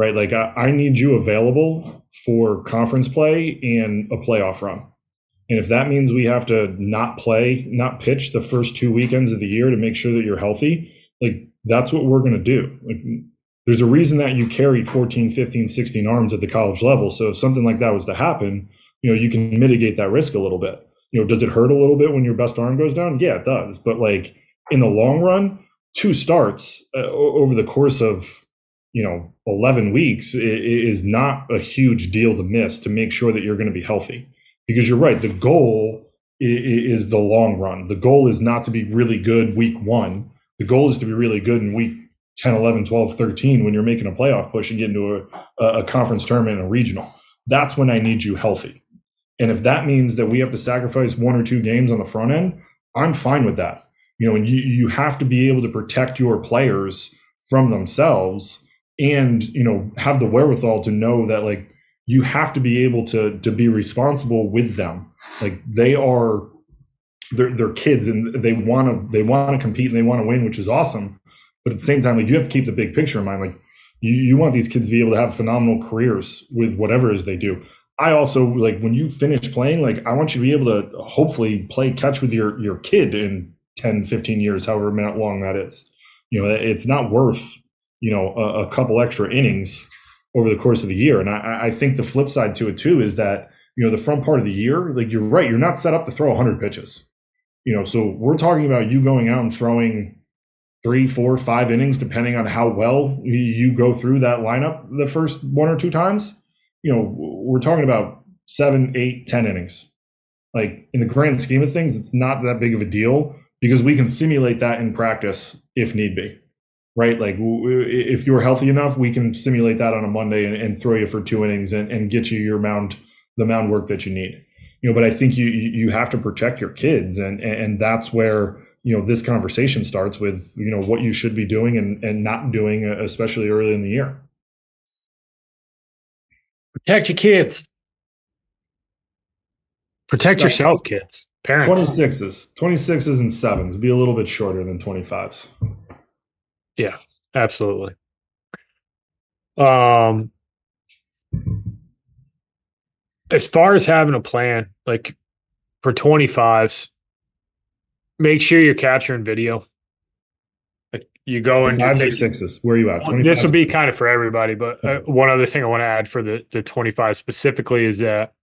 right? Like I, I need you available for conference play and a playoff run. And if that means we have to not play, not pitch the first two weekends of the year to make sure that you're healthy, like that's what we're going to do. Like, there's a reason that you carry 14, 15, 16 arms at the college level. So if something like that was to happen, you know, you can mitigate that risk a little bit. You know, does it hurt a little bit when your best arm goes down? Yeah, it does. But like in the long run, two starts uh, over the course of you know 11 weeks is not a huge deal to miss to make sure that you're going to be healthy. Because you're right the goal is the long run. The goal is not to be really good week one. The goal is to be really good in week 10 11 12 13 when you're making a playoff push and get into a, a conference tournament and a regional. That's when i need you healthy and if that means that we have to sacrifice one or two games on the front end i'm fine with that. You know and you, you have to be able to protect your players from themselves and you know have the wherewithal to know that like you have to be able to to be responsible with them. Like they are they're, they're kids and they want to they want to compete and they want to win which is awesome. But at the same time like you have to keep the big picture in mind. Like you, you want these kids to be able to have phenomenal careers with whatever it is they do i also like when you finish playing like i want you to be able to hopefully play catch with your your kid in 10 15 years however long that is you know it's not worth you know a, a, couple extra innings over the course of the year. And I, I, think the flip side to it too is that you know the front part of the year, like you're right, you're not set up to throw 100 pitches. You know, so we're talking about you going out and throwing three, four, five innings, depending on how well you go through that lineup the first one or two times. You know, we're talking about seven, eight, ten innings. Like in the grand scheme of things, it's not that big of a deal because we can simulate that in practice if need be right? Like if you're healthy enough, we can simulate that on a Monday and, and throw you for two innings and, and, get you your mound, the mound work that you need. You know, but I think you you have to protect your kids, and and that's where you know this conversation starts with you know what you should be doing and and not doing, uh, especially early in the year. Protect your kids. Protect yourself, kids. Parents. 26s, 26s and sevens. Be a little bit shorter than 25s. Yeah, absolutely. Um, as far as having a plan, like for 25s, make sure you're capturing video. Like you go and five to sixes. Where are you at? 25? This would be kind of for everybody, but uh, one other thing I want to add for the the 25 specifically is that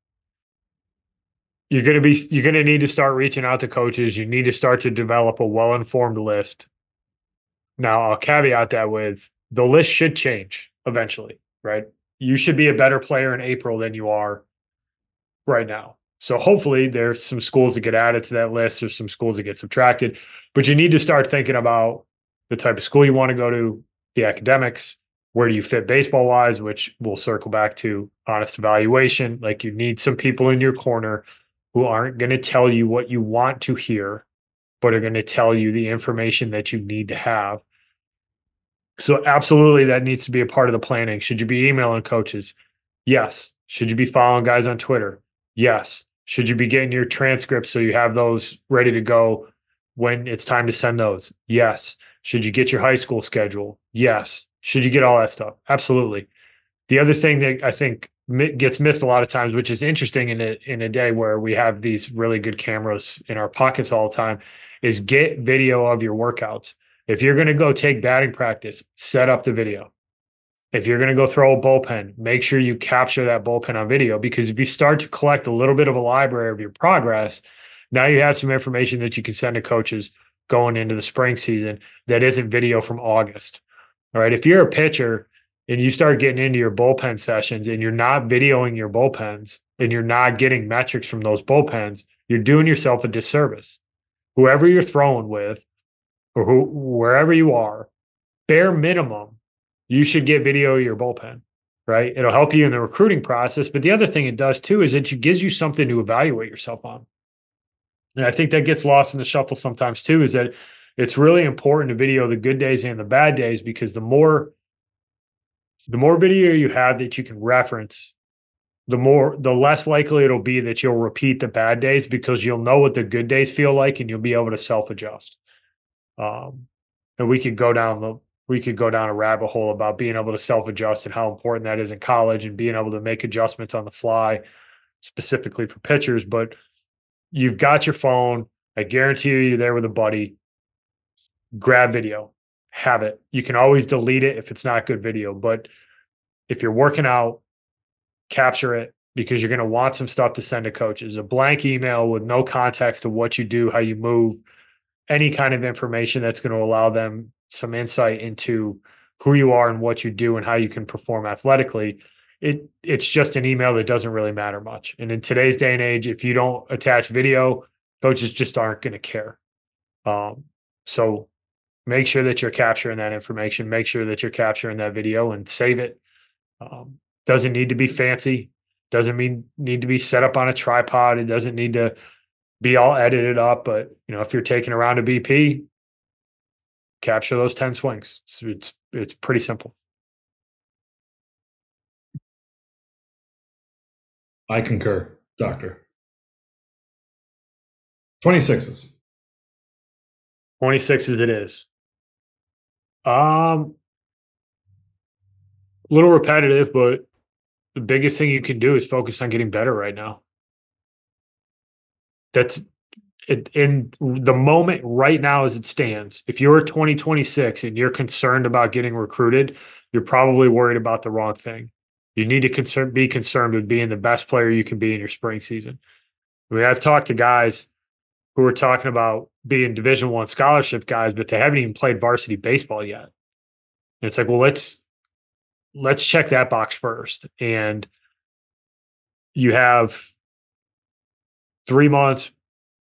you're going to be you're going to need to start reaching out to coaches. You need to start to develop a well informed list now, I'll caveat that with the list should change eventually, right? You should be a better player in April than you are right now. So hopefully there's some schools that get added to that list, there's some schools that get subtracted, but you need to start thinking about the type of school you want to go to, the academics, where do you fit baseball wise, which we'll circle back to honest evaluation. Like you need some people in your corner who aren't going to tell you what you want to hear, but are going to tell you the information that you need to have so absolutely that needs to be a part of the planning. Should you be emailing coaches? Yes. Should you be following guys on Twitter? Yes. Should you be getting your transcripts so you have those ready to go when it's time to send those? Yes. Should you get your high school schedule? Yes. Should you get all that stuff? Absolutely. The other thing that I think gets missed a lot of times, which is interesting in a in a day where we have these really good cameras in our pockets all the time, is get video of your workouts. If you're going to go take batting practice, set up the video. If you're going to go throw a bullpen, make sure you capture that bullpen on video because if you start to collect a little bit of a library of your progress, now you have some information that you can send to coaches going into the spring season that isn't video from August. All right. If you're a pitcher and you start getting into your bullpen sessions and you're not videoing your bullpens and you're not getting metrics from those bullpens, you're doing yourself a disservice. Whoever you're throwing with, or who, wherever you are, bare minimum, you should get video of your bullpen, right? It'll help you in the recruiting process. But the other thing it does too is it gives you something to evaluate yourself on. And I think that gets lost in the shuffle sometimes too, is that it's really important to video the good days and the bad days because the more the more video you have that you can reference the more the less likely it'll be that you'll repeat the bad days because you'll know what the good days feel like and you'll be able to self adjust um, and we could go down the we could go down a rabbit hole about being able to self adjust and how important that is in college and being able to make adjustments on the fly, specifically for pitchers. But you've got your phone. I guarantee you, you're there with a buddy. Grab video, have it. You can always delete it if it's not good video. But if you're working out, capture it because you're going to want some stuff to send to coaches. A blank email with no context to what you do, how you move any kind of information that's going to allow them some insight into who you are and what you do and how you can perform athletically, it it's just an email that doesn't really matter much. And in today's day and age, if you don't attach video, coaches just aren't going to care. Um, so make sure that you're capturing that information. Make sure that you're capturing that video and save it. Um, doesn't need to be fancy. Doesn't mean need to be set up on a tripod. It doesn't need to be all edited up. But you know, if you're taking around a BP, capture those 10 swings. It's, it's, it's pretty simple. I concur, doctor. 26s. 26s it is. Um, a little repetitive, but the biggest thing you can do is focus on getting better right now. That's it, in the moment right now as it stands. If you're 2026 and you're concerned about getting recruited, you're probably worried about the wrong thing. You need to concern, be concerned with being the best player you can be in your spring season. I mean, I've talked to guys who are talking about being Division One scholarship guys, but they haven't even played varsity baseball yet. And it's like, well, let's let's check that box first. And you have three months,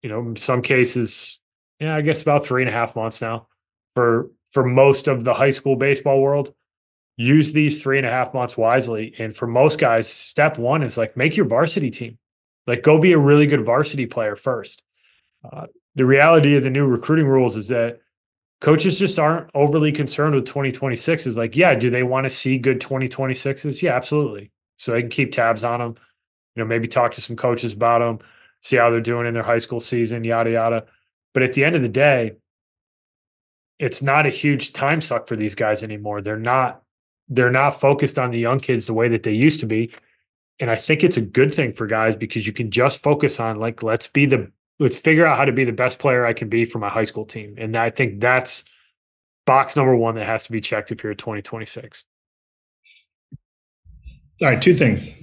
you know, in some cases, yeah, I guess about three and a half months now for for most of the high school baseball world. Use these three and a half months wisely. And for most guys, step one is like make your varsity team. Like go be a really good varsity player first. Uh, the reality of the new recruiting rules is that coaches just aren't overly concerned with 2026 is like yeah do they want to see good 2026s yeah absolutely so they can keep tabs on them you know maybe talk to some coaches about them see how they're doing in their high school season yada yada but at the end of the day it's not a huge time suck for these guys anymore they're not they're not focused on the young kids the way that they used to be and i think it's a good thing for guys because you can just focus on like let's be the let's figure out how to be the best player I can be for my high school team. And I think that's box number one that has to be checked if you're at 2026. All right, two things.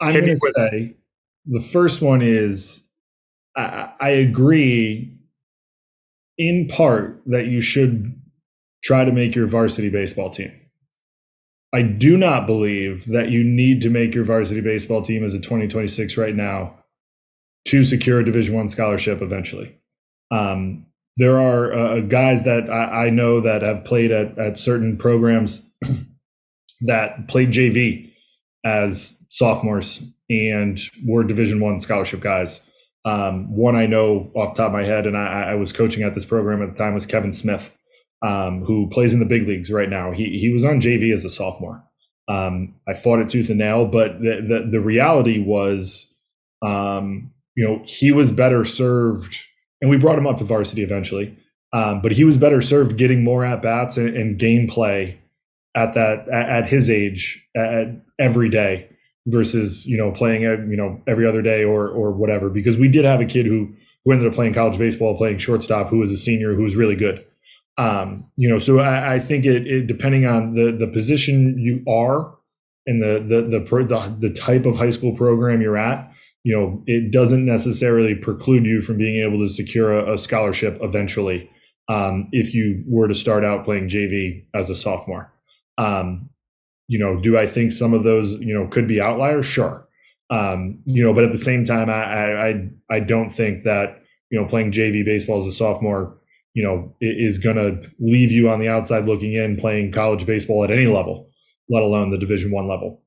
I'm going to say the first one is I, I agree in part that you should try to make your varsity baseball team. I do not believe that you need to make your varsity baseball team as a 2026 right now to secure a Division One scholarship eventually. Um, there are uh, guys that I, I, know that have played at, at certain programs that played JV as sophomores and were Division One scholarship guys. Um, one I know off top of my head, and I, I, was coaching at this program at the time, was Kevin Smith, um, who plays in the big leagues right now. He he was on JV as a sophomore. Um, I fought it tooth and nail, but the the, the reality was um, you know, he was better served, and we brought him up to varsity eventually. Um, but he was better served getting more at bats and, and gameplay at that at, at his age at, every day versus you know playing you know every other day or or whatever. Because we did have a kid who who ended up playing college baseball, playing shortstop, who was a senior, who was really good. Um, you know, so I, I think it, it, depending on the the position you are and the the the the, the type of high school program you're at, you know, it doesn't necessarily preclude you from being able to secure a, a scholarship eventually um, if you were to start out playing JV as a sophomore. Um, you know, do I think some of those, you know, could be outliers? Sure. Um, you know, but at the same time, I, I, I don't think that, you know, playing JV baseball as a sophomore, you know, is going to leave you on the outside looking in playing college baseball at any level, let alone the division one level.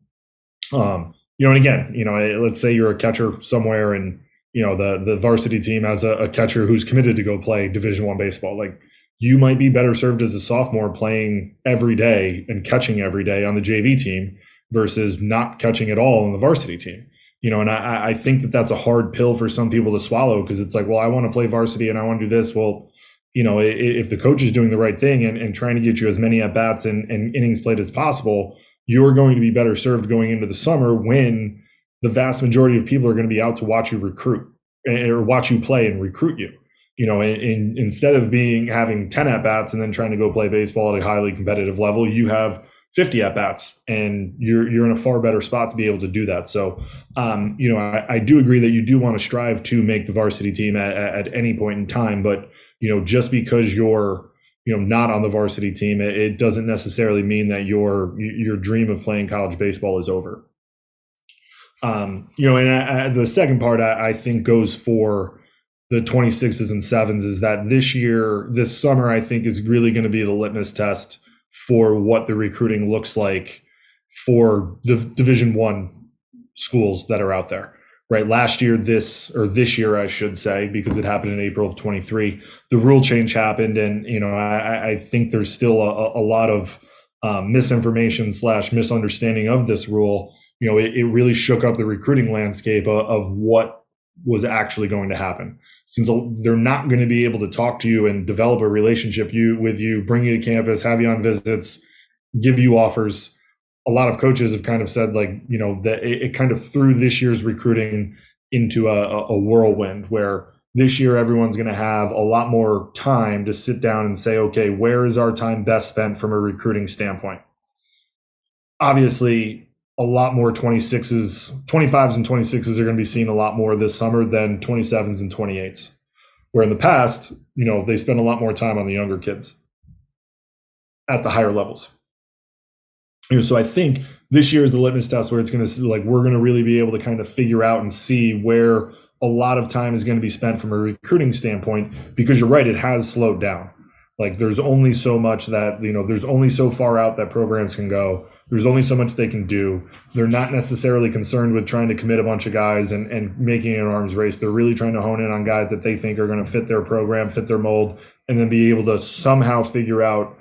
Um, you know, and again, you know, let's say you're a catcher somewhere and you know the the varsity team has a, a catcher who's committed to go play Division One baseball. Like you might be better served as a sophomore playing every day and catching every day on the JV team versus not catching at all on the varsity team. You know, and I, I think that that's a hard pill for some people to swallow because it's like, well, I want to play varsity and I want to do this. Well, you know, if the coach is doing the right thing and, and trying to get you as many at bats and, and innings played as possible, you're going to be better served going into the summer when the vast majority of people are going to be out to watch you recruit or watch you play and recruit you. You know, in, in, instead of being having 10 at bats and then trying to go play baseball at a highly competitive level, you have 50 at bats and you're you're in a far better spot to be able to do that. So, um, you know, I, I, do agree that you do want to strive to make the varsity team at, at any point in time, but you know, just because you're you know not on the varsity team, it, it doesn't necessarily mean that your your dream of playing college baseball is over. Um, you know, and I, I, the second part I, I think goes for the 26s and sevens is that this year, this summer, I think is really going to be the litmus test for what the recruiting looks like for the Division One schools that are out there. Right, last year, this or this year, I should say, because it happened in April of 23, the rule change happened, and you know, I, I think there's still a, a lot of um, misinformation slash misunderstanding of this rule. You know, it, it really shook up the recruiting landscape of, of what was actually going to happen since they're not going to be able to talk to you and develop a relationship you with you bring you to campus have you on visits give you offers a lot of coaches have kind of said like you know that it, it kind of threw this year's recruiting into a, a whirlwind where this year everyone's going to have a lot more time to sit down and say okay where is our time best spent from a recruiting standpoint obviously a lot more 26s, 25s and 26s are going to be seen a lot more this summer than 27s and 28s. Where in the past, you know, they spend a lot more time on the younger kids at the higher levels. You know, so I think this year is the litmus test where it's going to like we're going to really be able to kind of figure out and see where a lot of time is going to be spent from a recruiting standpoint because you're right, it has slowed down. Like there's only so much that, you know, there's only so far out that programs can go there's only so much they can do. They're not necessarily concerned with trying to commit a bunch of guys and, and making an arms race. They're really trying to hone in on guys that they think are going to fit their program, fit their mold, and then be able to somehow figure out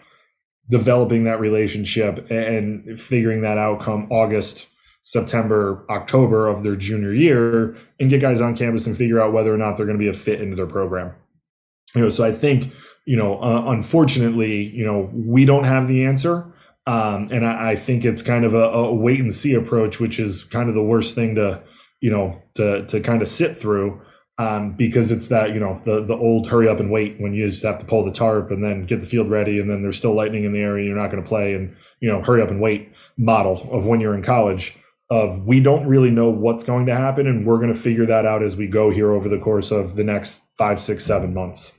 developing that relationship and figuring that out come August, September, October of their junior year and get guys on campus and figure out whether or not they're going to be a fit into their program. You know, so I think, you know, uh, unfortunately, you know, we don't have the answer um, and I, I, think it's kind of a, a, wait and see approach, which is kind of the worst thing to, you know, to to kind of sit through, um, because it's that you know the the old hurry up and wait when you just have to pull the tarp and then get the field ready and then there's still lightning in the area you're not going to play and you know hurry up and wait model of when you're in college of we don't really know what's going to happen and we're going to figure that out as we go here over the course of the next five six seven months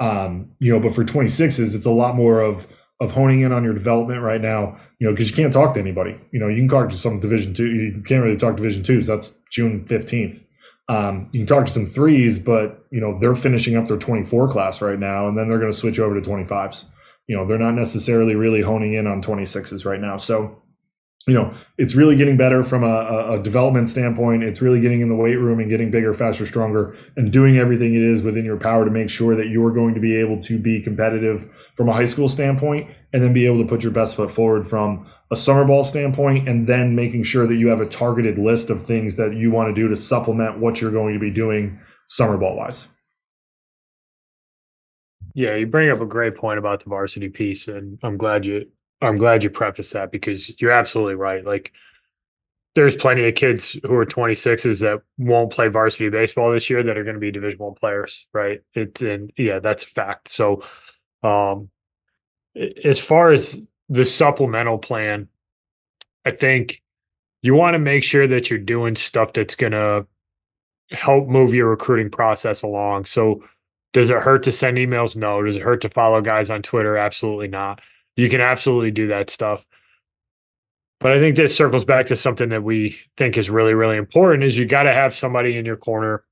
um, you know but for 26s it's a lot more of of honing in on your development right now, you know, because you can't talk to anybody. You know, you can talk to some division two, you can't really talk division twos. That's June 15th. Um, you can talk to some threes, but you know, they're finishing up their 24 class right now, and then they're going to switch over to 25s. You know, they're not necessarily really honing in on 26s right now. So you know, it's really getting better from a, a, development standpoint. It's really getting in the weight room and getting bigger, faster, stronger, and doing everything it is within your power to make sure that you're going to be able to be competitive from a high school standpoint and then be able to put your best foot forward from a summer ball standpoint and then making sure that you have a targeted list of things that you want to do to supplement what you're going to be doing summer ball wise. Yeah, you bring up a great point about the varsity piece, and I'm glad you I'm glad you prefaced that because you're absolutely right. Like, there's plenty of kids who are 26s that won't play varsity baseball this year that are going to be Division One players, right? It's and yeah, that's a fact. So, um, as far as the supplemental plan, I think you want to make sure that you're doing stuff that's going to help move your recruiting process along. So, does it hurt to send emails? No. Does it hurt to follow guys on Twitter? Absolutely not you can absolutely do that stuff. But I think this circles back to something that we think is really, really important is you got to have somebody in your corner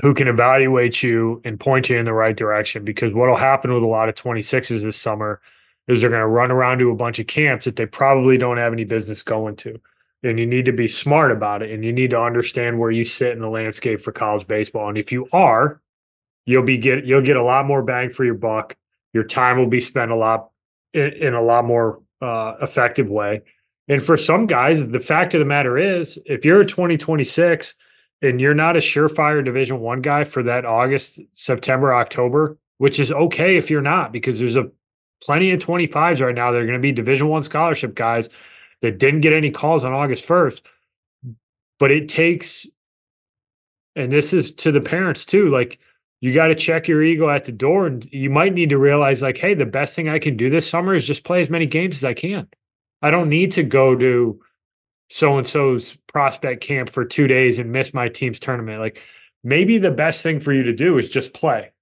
who can evaluate you and point you in the right direction. Because what'll happen with a lot of 26s this summer is they're going to run around to a bunch of camps that they probably don't have any business going to. And you need to be smart about it and you need to understand where you sit in the landscape for college baseball. And if you are, you'll be get you'll get a lot more bang for your buck. Your time will be spent a lot in, in a lot more uh, effective way. And for some guys, the fact of the matter is, if you're a 2026 and you're not a surefire Division One guy for that August, September, October, which is okay if you're not, because there's a plenty of 25s right now. They're going to be Division One scholarship guys that didn't get any calls on August 1st. But it takes, and this is to the parents too, like you got to check your ego at the door and you might need to realize like hey the best thing i can do this summer is just play as many games as i can. I don't need to go to so and so's prospect camp for 2 days and miss my team's tournament. Like maybe the best thing for you to do is just play.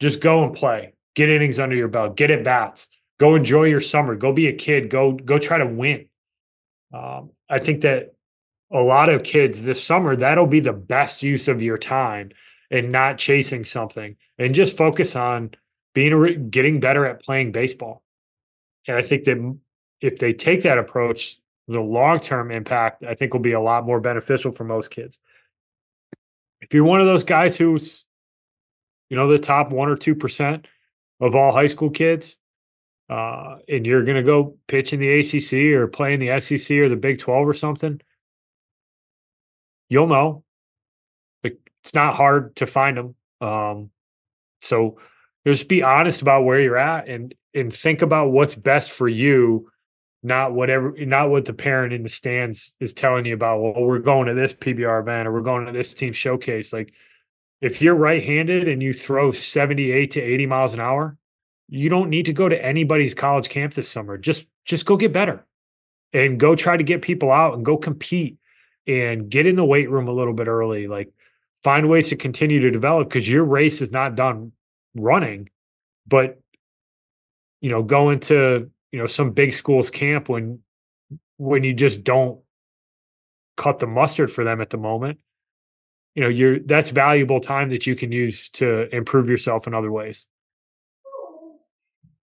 Just go and play. Get innings under your belt, get at bats, go enjoy your summer, go be a kid, go go try to win. Um, I think that a lot of kids this summer that'll be the best use of your time and not chasing something and just focus on being getting better at playing baseball. And I think that if they take that approach, the long term impact I think will be a lot more beneficial for most kids. If you're one of those guys who's, you know, the top one or two percent of all high school kids, uh, and you're going to go pitch in the ACC or play in the SEC or the Big 12 or something, you'll know. It's not hard to find them. Um, so just be honest about where you're at and and think about what's best for you, not whatever, not what the parent in the stands is telling you about. Well, we're going to this PBR event or we're going to this team showcase. Like, if you're right-handed and you throw 78 to 80 miles an hour, you don't need to go to anybody's college camp this summer. Just just go get better and go try to get people out and go compete and get in the weight room a little bit early. Like find ways to continue to develop because your race is not done running, but you know, going to, you know, some big schools camp when when you just don't cut the mustard for them at the moment, you know, you're that's valuable time that you can use to improve yourself in other ways.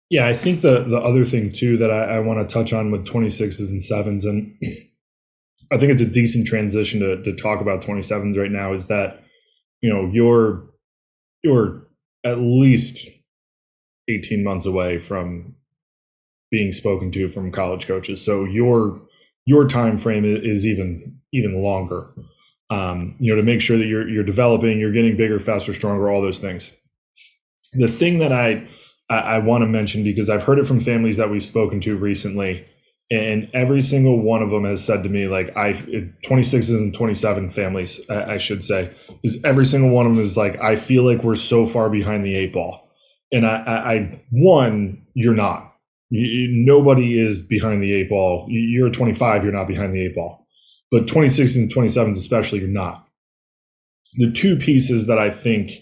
Yeah, I think the the other thing too that I, I want to touch on with 26s and sevens, and I think it's a decent transition to to talk about 27s right now, is that you know you're you're at least 18 months away from being spoken to from college coaches. So your your time frame is even even longer. Um, you know, to make sure that you're you're developing, you're getting bigger, faster, stronger, all those things. The thing that I I, I want to mention because I've heard it from families that we've spoken to recently, and every single one of them has said to me, like I 26s and 27 families, I, I should say, is every single one of them is like, I feel like we're so far behind the eight ball. And I, I, I one, you're not. You, nobody is behind the eight ball. You're 25, you're not behind the eight ball. But 26 and 27s, especially, you're not. The two pieces that I think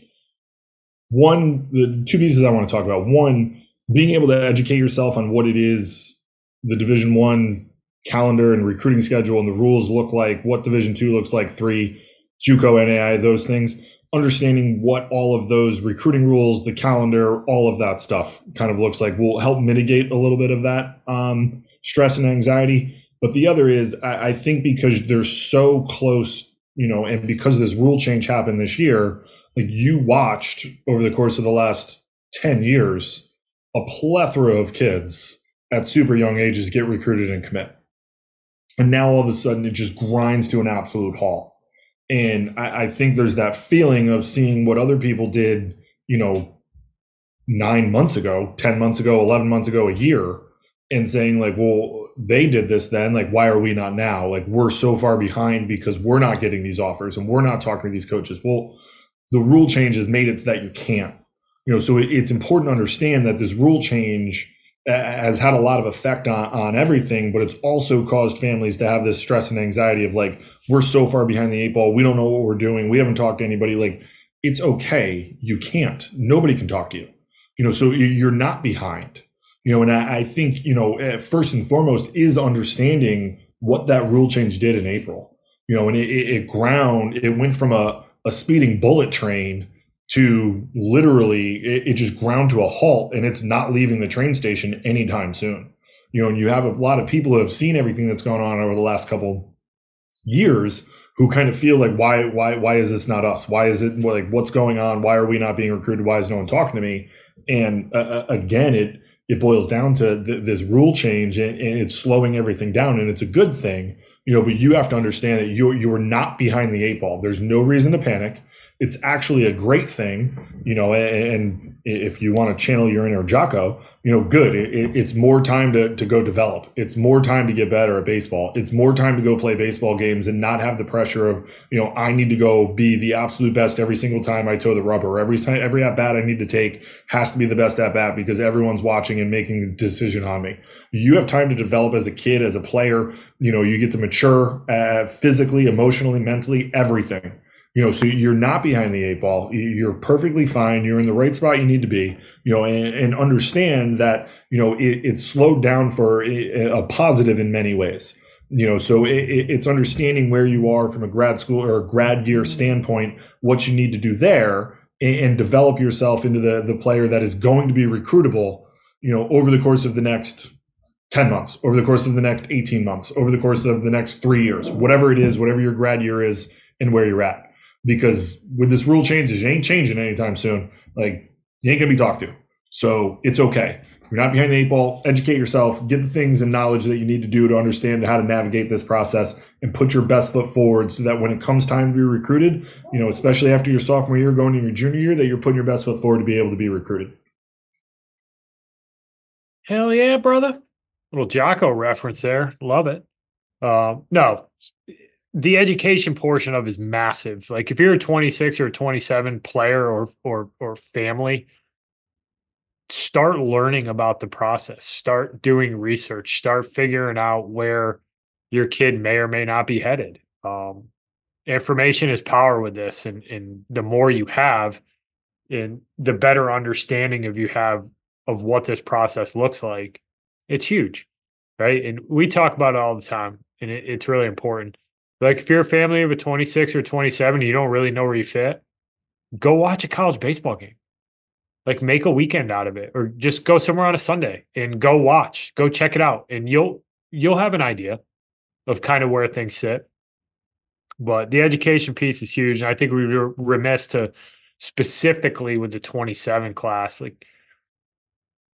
one the two pieces i want to talk about one being able to educate yourself on what it is the division one calendar and recruiting schedule and the rules look like what division two looks like three juco nai those things understanding what all of those recruiting rules the calendar all of that stuff kind of looks like will help mitigate a little bit of that um, stress and anxiety. But the other is I, I think because they're so close you know and because this rule change happened this year like you watched over the course of the last 10 years a plethora of kids at super young ages get recruited and commit. And now all of a sudden it just grinds to an absolute halt. And I, I think there's that feeling of seeing what other people did, you know, nine months ago, 10 months ago, 11 months ago, a year, and saying, like, well, they did this then. Like, why are we not now? Like, we're so far behind because we're not getting these offers and we're not talking to these coaches. Well, the rule change has made it so that you can't. You know, so it, it's important to understand that this rule change has had a lot of effect on, on everything, but it's also caused families to have this stress and anxiety of like, we're so far behind the eight ball, we don't know what we're doing, we haven't talked to anybody. Like, it's okay, you can't. Nobody can talk to you. You know, so you're not behind. You know, and I, I think you know, eh, first and foremost is understanding what that rule change did in April. You know, and it, it, it ground, it went from a a speeding bullet train to literally it, it, just ground to a halt and it's not leaving the train station anytime soon. You know and you have a lot of people who have seen everything that's gone on over the last couple years who kind of feel like why why why is this not us? Why is it like what's going on? Why are we not being recruited? Why is no one talking to me? And uh, uh again it it boils down to th- this rule change and, and it's slowing everything down and it's a good thing you know, but you have to understand that you're you're not behind the eight ball. There's no reason to panic. It's actually a great thing, you know. And, if you want to channel your inner Jocko, you know, good. It, it's more time to to go develop. It's more time to get better at baseball. It's more time to go play baseball games and not have the pressure of, you know, I need to go be the absolute best every single time I toe the rubber. Every every at bat I need to take has to be the best at bat because everyone's watching and making a decision on me. You have time to develop as a kid, as a player. You know, you get to mature uh, physically, emotionally, mentally, everything you know so you're not behind the eight ball. You're perfectly fine. You're in the right spot you need to be you know and, and understand that you know it, it's slowed down for a, positive in many ways. You know so it, it's understanding where you are from a grad school or a grad year mm-hmm. standpoint what you need to do there and, and develop yourself into the the player that is going to be recruitable you know over the course of the next 10 months over the course of the next 18 months over the course of the next three years whatever it is whatever your grad year is and where you're at because with this rule changes, it ain't changing anytime soon. Like you ain't gonna be talked to. So it's okay. You're not behind the eight ball. Educate yourself. Get the things and knowledge that you need to do to understand how to navigate this process and put your best foot forward so that when it comes time to be recruited, you know, especially after your sophomore year going to your junior year, that you're putting your best foot forward to be able to be recruited. Hell yeah, brother. Little Jocko reference there. Love it. Uh, no, the education portion of is massive. Like if you're a 26 or a 27 player or or or family, start learning about the process. Start doing research. Start figuring out where your kid may or may not be headed. Um, information is power with this, and and the more you have, and the better understanding of you have of what this process looks like, it's huge, right? And we talk about it all the time, and it, it's really important like if you're a family of a 26 or 27, you don't really know where you fit, go watch a college baseball game. Like make a weekend out of it or just go somewhere on a Sunday and go watch, go check it out and you'll you'll have an idea of kind of where things sit. But the education piece is huge and I think we were remiss to specifically with the 27 class like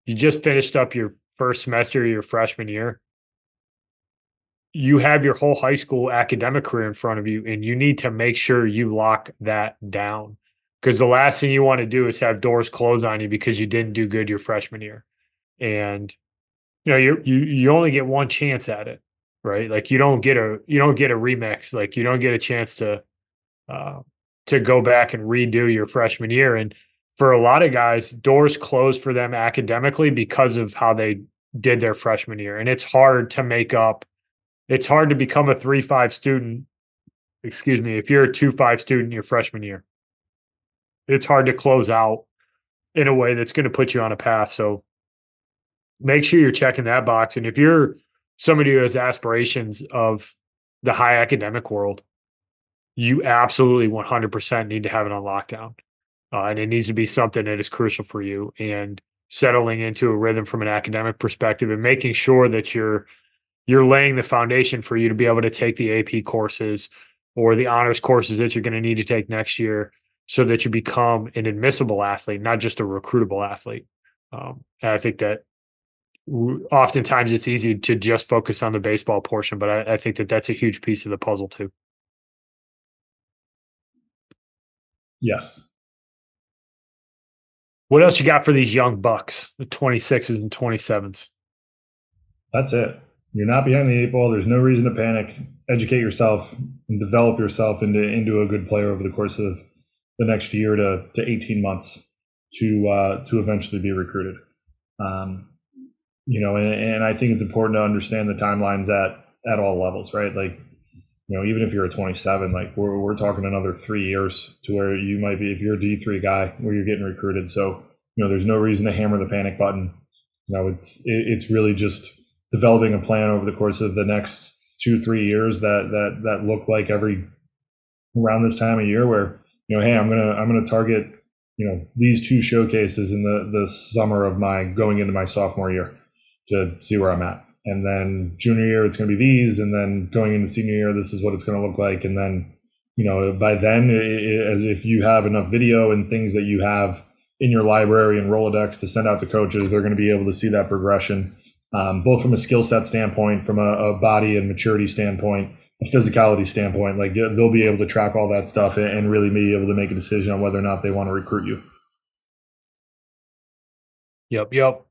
you just finished up your first semester of your freshman year you have your whole high school academic career in front of you and you need to make sure you lock that down. Because the last thing you want to do is have doors closed on you because you didn't do good your freshman year. And you know you you you only get one chance at it right? Like you don't get a you don't get a remix. Like you don't get a chance to uh to go back and redo your freshman year. And for a lot of guys doors close for them academically because of how they did their freshman year. And it's hard to make up it's hard to become a three five student. Excuse me, if you're a two five student your freshman year, it's hard to close out in a way that's going to put you on a path. So make sure you're checking that box. And if you're somebody who has aspirations of the high academic world, you absolutely 100% need to have it on lockdown. Uh, and it needs to be something that is crucial for you and settling into a rhythm from an academic perspective and making sure that you're you're laying the foundation for you to be able to take the AP courses or the honors courses that you're going to need to take next year so that you become an admissible athlete, not just a recruitable athlete. Um, and I think that oftentimes it's easy to just focus on the baseball portion, but I, I think that that's a huge piece of the puzzle too. Yes. What else you got for these young bucks, the 26s and 27s? That's it. You're not behind the eight ball. There's no reason to panic. Educate yourself and develop yourself into into a good player over the course of the next year to, to 18 months to uh, to eventually be recruited. Um, you know, and, and I think it's important to understand the timelines at at all levels, right? Like, you know, even if you're a 27, like we're we're talking another three years to where you might be if you're a D3 guy where you're getting recruited. So, you know, there's no reason to hammer the panic button. You know, it's it, it's really just developing a plan over the course of the next two three years that that that look like every around this time of year where you know hey i'm gonna i'm gonna target you know these two showcases in the the summer of my going into my sophomore year to see where i'm at. And then junior year it's to be these and then going into senior year this is what it's to look like. And then you know by then it, as if you have enough video and things that you have in your library and rolodex to send out to coaches they're to be able to see that progression um, both from a skill set standpoint, from a, a, body and maturity standpoint, a physicality standpoint. Like they'll be able to track all that stuff and really be able to make a decision on whether or not they want to recruit you. Yep, yep.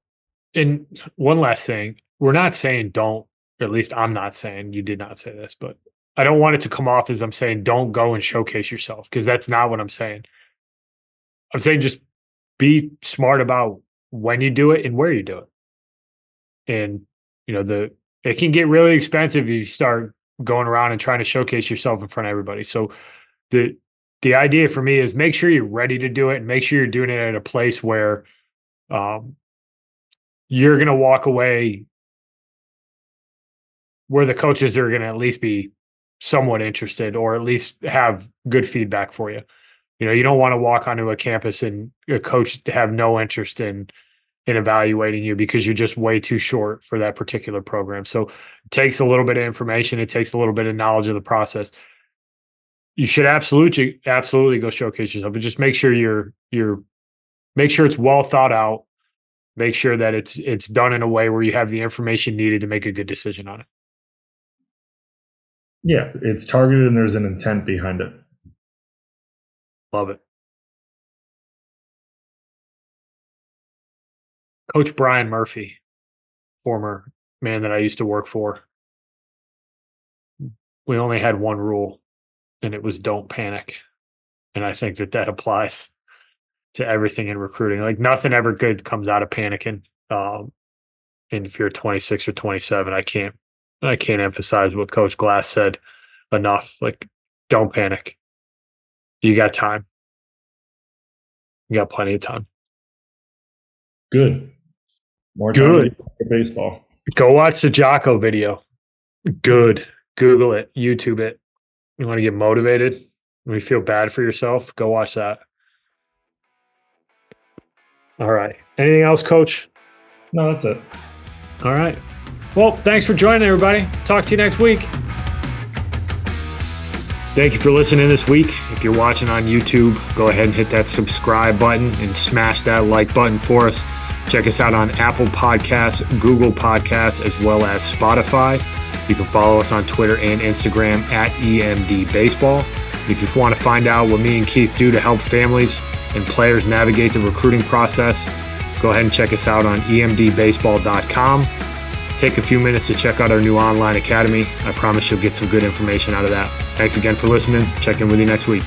And one last thing, we're not saying don't. At least I'm not saying you did not say this, but I don't want it to come off as I'm saying don't go and showcase yourself because that's not what I'm saying. I'm saying just be smart about when you do it and where you do it and you know the it can get really expensive if you start going around and trying to showcase yourself in front of everybody. So the the idea for me is make sure you're ready to do it and make sure you're doing it at a place where um, you're going to walk away where the coaches are going to at least be somewhat interested or at least have good feedback for you. You know, you don't want to walk onto a campus and a coach have no interest in in evaluating you because you're just way too short for that particular program. So it takes a little bit of information, it takes a little bit of knowledge of the process. You should absolutely absolutely go showcase yourself, but just make sure you're you're make sure it's well thought out. Make sure that it's it's done in a way where you have the information needed to make a good decision on it. Yeah, it's targeted and there's an intent behind it. Love it. Coach Brian Murphy, former man that I used to work for. We only had one rule, and it was don't panic. And I think that that applies to everything in recruiting. Like nothing ever good comes out of panicking. Um, and if you're 26 or 27, I can't, I can't emphasize what Coach Glass said enough. Like, don't panic. You got time. You got plenty of time. Good. More good baseball. Go watch the Jocko video. Good. Google it. YouTube it. You want to get motivated? When you feel bad for yourself, go watch that. All right. Anything else, Coach? No, that's it. All right. Well, thanks for joining, everybody. Talk to you next week. Thank you for listening this week. If you're watching on YouTube, go ahead and hit that subscribe button and smash that like button for us. Check us out on Apple Podcasts, Google Podcasts, as well as Spotify. You can follow us on Twitter and Instagram at EMD Baseball. If you want to find out what me and Keith do to help families and players navigate the recruiting process, go ahead and check us out on emdbaseball.com. Take a few minutes to check out our new online academy. I promise you'll get some good information out of that. Thanks again for listening. Check in with you next week.